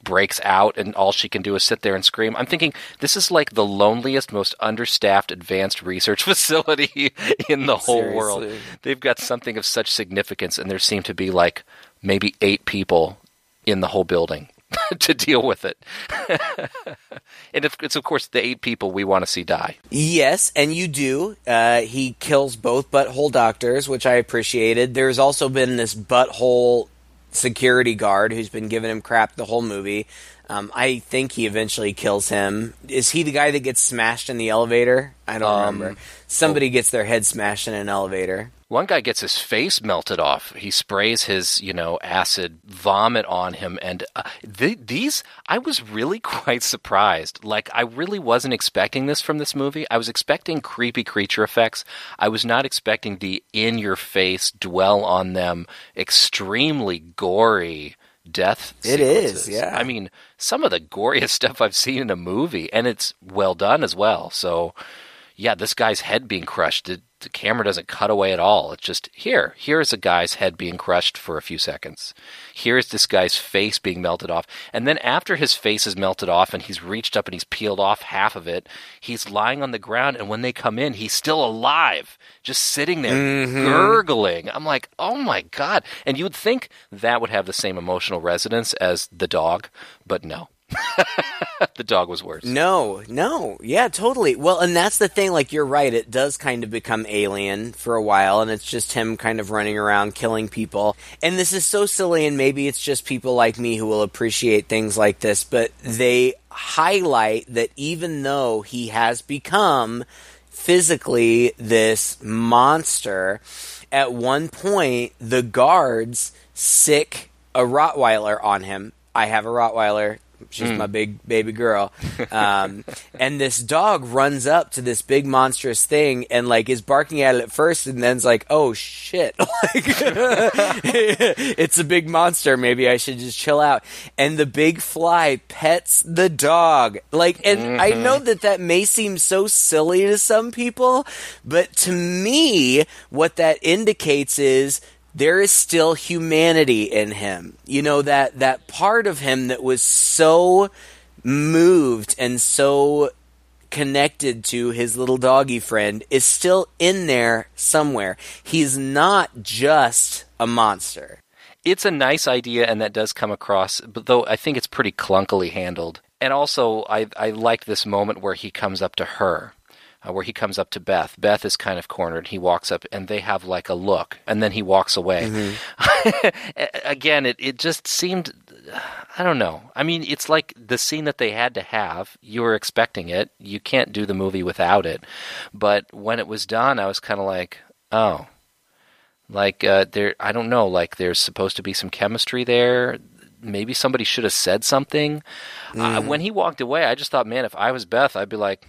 breaks out and all she can do is sit there and scream. I'm thinking this is like the loneliest, most understaffed advanced research facility in the whole world. They've got something of such significance and there seem to be like maybe 8 people in the whole building. to deal with it. and it's, it's, of course, the eight people we want to see die. Yes, and you do. Uh, he kills both butthole doctors, which I appreciated. There's also been this butthole security guard who's been giving him crap the whole movie. Um, I think he eventually kills him. Is he the guy that gets smashed in the elevator? I don't um, remember. Somebody gets their head smashed in an elevator. One guy gets his face melted off. He sprays his, you know, acid vomit on him, and uh, th- these I was really quite surprised. Like I really wasn't expecting this from this movie. I was expecting creepy creature effects. I was not expecting the in-your-face, dwell on them, extremely gory death. It sequences. is, yeah. I mean, some of the goriest stuff I've seen in a movie, and it's well done as well. So, yeah, this guy's head being crushed. It, the camera doesn't cut away at all. It's just here. Here's a guy's head being crushed for a few seconds. Here's this guy's face being melted off. And then after his face is melted off and he's reached up and he's peeled off half of it, he's lying on the ground. And when they come in, he's still alive, just sitting there mm-hmm. gurgling. I'm like, oh my God. And you would think that would have the same emotional resonance as the dog, but no. the dog was worse. No, no. Yeah, totally. Well, and that's the thing. Like, you're right. It does kind of become alien for a while, and it's just him kind of running around killing people. And this is so silly, and maybe it's just people like me who will appreciate things like this, but they highlight that even though he has become physically this monster, at one point, the guards sick a Rottweiler on him. I have a Rottweiler. She's mm. my big baby girl. Um, and this dog runs up to this big monstrous thing and like is barking at it at first and then's like, oh shit. like, it's a big monster. Maybe I should just chill out. And the big fly pets the dog. Like, and mm-hmm. I know that that may seem so silly to some people, but to me, what that indicates is there is still humanity in him. You know that that part of him that was so moved and so connected to his little doggy friend is still in there somewhere. He's not just a monster. It's a nice idea, and that does come across, but though I think it's pretty clunkily handled. And also, I, I like this moment where he comes up to her uh, where he comes up to Beth. Beth is kind of cornered. He walks up and they have like a look and then he walks away. Mm-hmm. Again, it, it just seemed, I don't know. I mean, it's like the scene that they had to have. You were expecting it. You can't do the movie without it. But when it was done, I was kind of like, oh. Like uh, there, I don't know. Like there's supposed to be some chemistry there maybe somebody should have said something. Mm. Uh, when he walked away, I just thought, man, if I was Beth, I'd be like,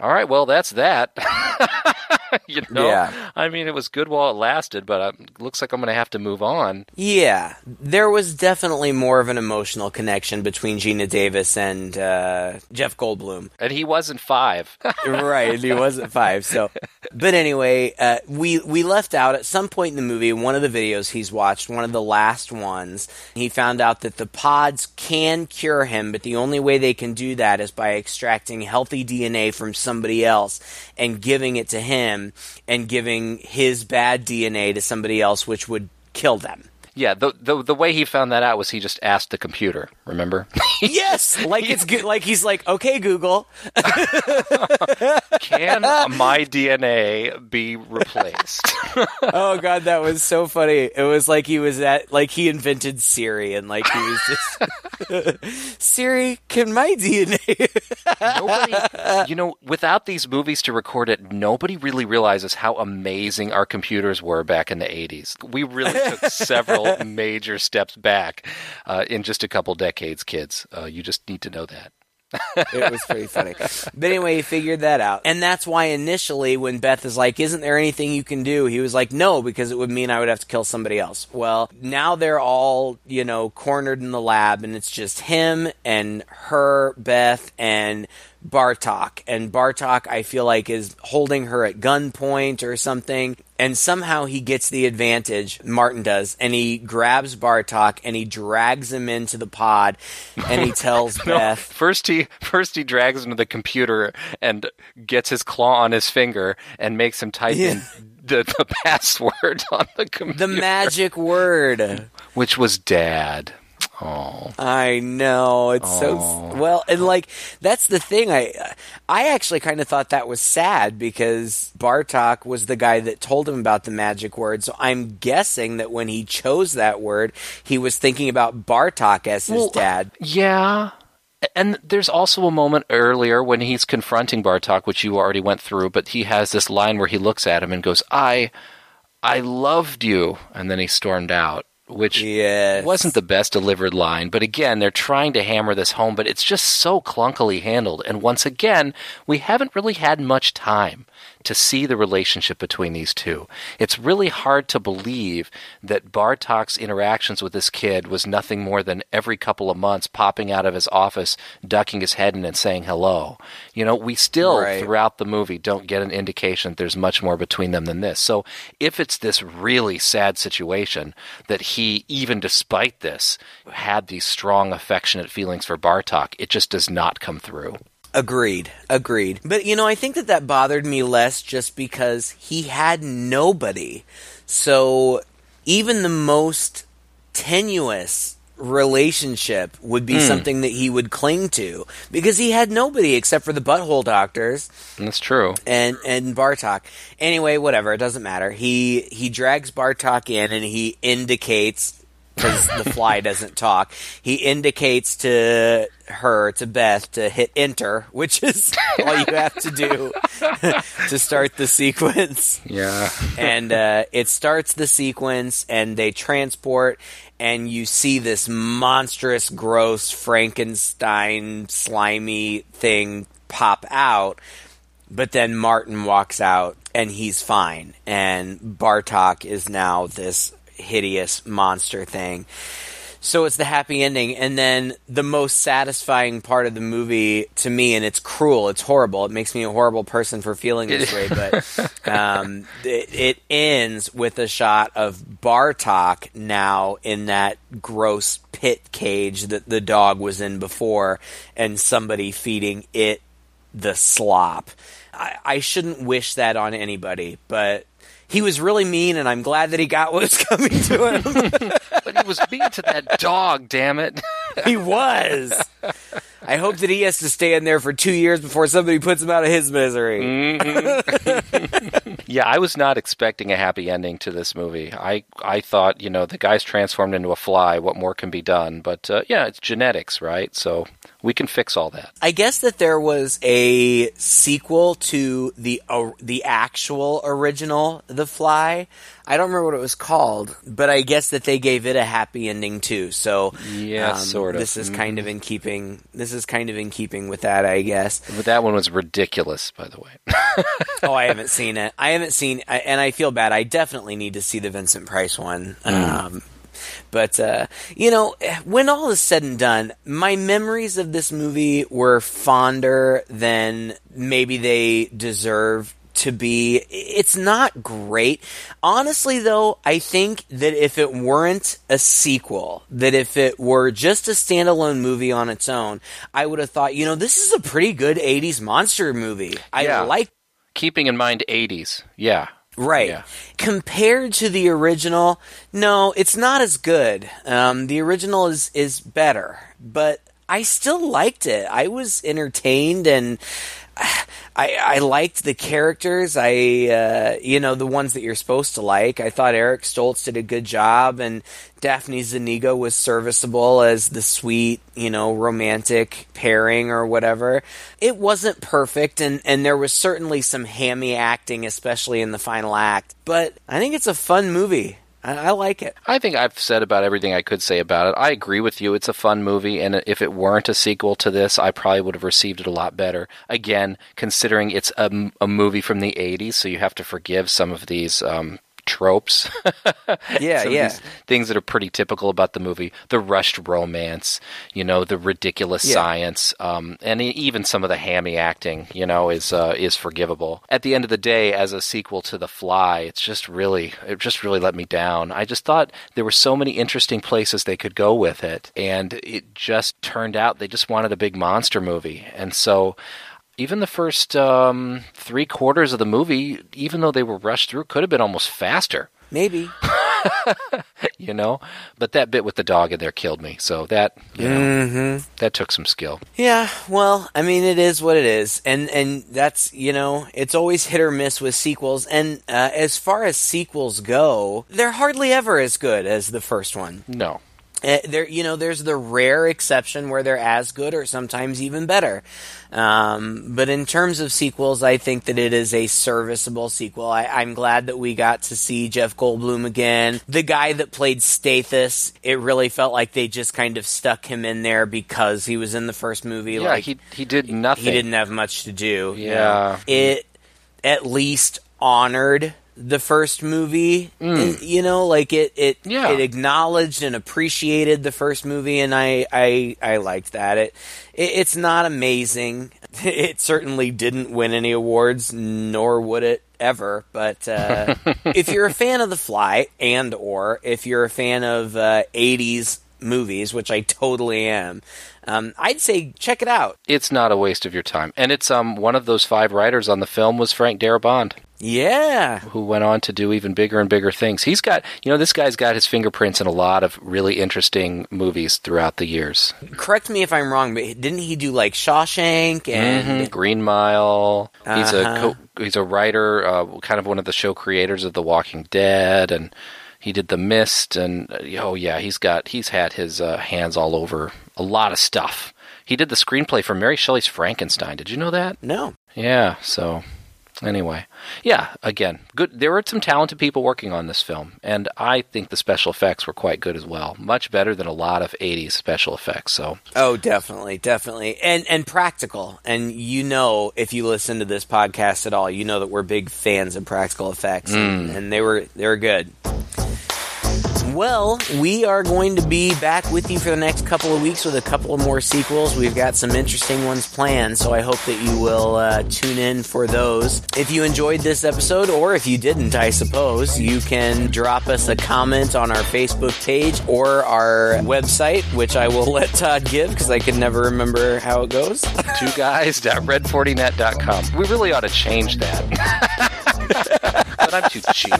all right, well, that's that. you know, yeah. I mean, it was good while it lasted, but it looks like I'm going to have to move on. Yeah, there was definitely more of an emotional connection between Geena Davis and uh, Jeff Goldblum, and he wasn't five, right? He wasn't five. So, but anyway, uh, we we left out at some point in the movie one of the videos he's watched, one of the last ones. He found out that the pods can cure him, but the only way they can do that is by extracting healthy DNA from somebody else and giving it to him and giving his bad DNA to somebody else, which would kill them. Yeah, the, the the way he found that out was he just asked the computer. Remember? yes, like it's good. Like he's like, okay, Google, can my DNA be replaced? oh God, that was so funny. It was like he was at like he invented Siri, and like he was just Siri, can my DNA? nobody, you know, without these movies to record it, nobody really realizes how amazing our computers were back in the '80s. We really took several several major steps back uh, in just a couple decades, kids. Uh, you just need to know that. it was pretty funny. But anyway, he figured that out. And that's why initially when Beth is like, Isn't there anything you can do? He was like, No, because it would mean I would have to kill somebody else. Well, now they're all, you know, cornered in the lab and it's just him and her, Beth, and Bartok, and Bartok, I feel like, is holding her at gunpoint or something. And somehow he gets the advantage, Martin does, and he grabs Bartok and he drags him into the pod and he tells no, Beth. First he first he drags him to the computer and gets his claw on his finger and makes him type yeah. in the, the password on the computer. The magic word. Which was dad. Oh, I know it's so well, and like that's the thing. I uh, I actually kind of thought that was sad because Bartok was the guy that told him about the magic word. So I'm guessing that when he chose that word, he was thinking about Bartok as his Well, uh, dad. Yeah. And there's also a moment earlier when he's confronting Bartok, which you already went through, but he has this line where he looks at him and goes, I I loved you and then he stormed out. Which Yes. wasn't the best delivered line, but again, they're trying to hammer this home, but it's just so clunkily handled. And once again, we haven't really had much time to see the relationship between these two. It's really hard to believe that Bartok's interactions with this kid was nothing more than every couple of months popping out of his office, ducking his head in and saying hello. You know, we still, Right. throughout the movie, don't get an indication that there's much more between them than this. So if it's this really sad situation that he, even despite this, had these strong, affectionate feelings for Bartok, it just does not come through. Agreed. Agreed. But you know, I think that that bothered me less just because he had nobody. So even the most tenuous relationship would be hmm. something that he would cling to because he had nobody except for the butthole doctors that's true. and and Bartok. Anyway, whatever, it doesn't matter. He he drags Bartok in and he indicates because the fly doesn't talk. He indicates to her to Beth to hit enter, which is all you have to do to start the sequence Yeah. and uh, it starts the sequence and they transport and you see this monstrous gross frankenstein slimy thing pop out but then martin walks out and he's fine and bartok is now this hideous monster thing so it's the happy ending, and then the most satisfying part of the movie to me, and it's cruel, it's horrible. It makes me a horrible person for feeling this way, but um, it, it ends with a shot of Bartok now in that gross pit cage that the dog was in before, and somebody feeding it the slop. I, I shouldn't wish that on anybody, but. He was really mean, and I'm glad that he got what was coming to him. But he was mean to that dog, damn it. He was. I hope that he has to stay in there for two years before somebody puts him out of his misery. Yeah, I was not expecting a happy ending to this movie. I I thought, you know, the guy's transformed into a fly. What more can be done? But uh, yeah, it's genetics, right? So we can fix all that. I guess that there was a sequel to the uh, the actual original The Fly. I don't remember what it was called, but I guess that they gave it a happy ending too. So Yeah, um, sort of. This is kind of in keeping. This is kind of in keeping with that, I guess. But that one was ridiculous, by the way. oh, I haven't seen it. I haven't seen, and I feel bad. I definitely need to see the Vincent Price one. Um, but uh, you know, when all is said and done, my memories of this movie were fonder than maybe they deserve to be. It's not great. Honestly, though, I think that if it weren't a sequel, that if it were just a standalone movie on its own, I would have thought, you know, this is a pretty good 80s monster movie. I Yeah. like Keeping in mind 80s. Yeah. Right. Yeah. Compared to the original, no, it's not as good. Um, the original is is better, but I still liked it. I was entertained and I, I liked the characters. I, uh, you know, the ones that you're supposed to like. I thought Eric Stoltz did a good job, and Daphne Zuniga was serviceable as the sweet, you know, romantic pairing or whatever. It wasn't perfect, and and there was certainly some hammy acting, especially in the final act. But I think it's a fun movie. I, like it. I think I've said about everything I could say about it. I agree with you. It's a fun movie, and if it weren't a sequel to this, I probably would have received it a lot better. Again, considering it's a movie from the 80s, so you have to forgive some of these um, tropes. Yeah, yeah. things that are pretty typical about the movie. The rushed romance, you know, the ridiculous Yeah. science, um, and even some of the hammy acting, you know, is uh, is forgivable. At the end of the day, as a sequel to The Fly, it's just really it just really let me down. I just thought there were so many interesting places they could go with it, and it just turned out they just wanted a big monster movie, and so. Even the first um, three quarters of the movie, even though they were rushed through, could have been almost faster. Maybe. you know. But that bit with the dog in there killed me. So that you know, that took some skill. Yeah, well, I mean, it is what it is, and and that's you know, it's always hit or miss with sequels. And uh, as far as sequels go, they're hardly ever as good as the first one. No. Uh, there, you know, there's the rare exception where they're as good or sometimes even better. Um, but in terms of sequels, I think that it is a serviceable sequel. I, I'm glad that we got to see Jeff Goldblum again. The guy that played Stathis, it really felt like they just kind of stuck him in there because he was in the first movie. Yeah, like he he did nothing. he didn't have much to do. you Yeah. know. It at least honored the first movie. You know, like it it Mm. Yeah. it acknowledged and appreciated the first movie and I I I liked that. It, it it's not amazing. It certainly didn't win any awards nor would it ever, but uh, if you're a fan of The Fly and or if you're a fan of uh, 80s movies, which I totally am, um, I'd say check it out. It's not a waste of your time, and it's um one of those five writers on the film was Frank Darabont. Yeah. who went on to do even bigger and bigger things. He's got, you know, this guy's got his fingerprints in a lot of really interesting movies throughout the years. Correct me if I'm wrong, but didn't he do like Shawshank and Mhm. Green Mile. He's a Uh-huh. co- he's a writer, uh, kind of one of the show creators of The Walking Dead, and he did The Mist. And uh, oh yeah, he's got he's had his uh, hands all over a lot of stuff. He did the screenplay for Mary Shelley's Frankenstein. Did you know that? no? Yeah, so anyway. Yeah, again, good there were some talented people working on this film, and I think the special effects were quite good as well. Much better than a lot of 80s special effects. So, Oh, definitely, definitely, and and practical. And you know, if you listen to this podcast at all, you know that we're big fans of practical effects, and, and they were they were good. Well, we are going to be back with you for the next couple of weeks with a couple of more sequels. We've got some interesting ones planned, so I hope that you will uh, tune in for those. If you enjoyed this episode, or if you didn't, I suppose, you can drop us a comment on our Facebook page or our website, which I will let Todd give because I can never remember how it goes. two guys.red40net.com. We really ought to change that. but I'm too cheap.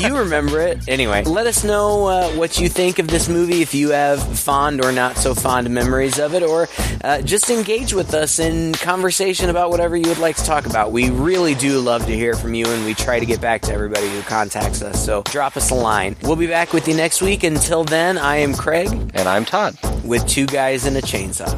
you remember it. Anyway, let us know uh, what you think of this movie, if you have fond or not so fond memories of it, or uh, just engage with us in conversation about whatever you would like to talk about. We really do love to hear from you, and we try to get back to everybody who contacts us. So drop us a line. We'll be back with you next week. Until then, I am Craig And I'm Todd. with Two Guys and a Chainsaw.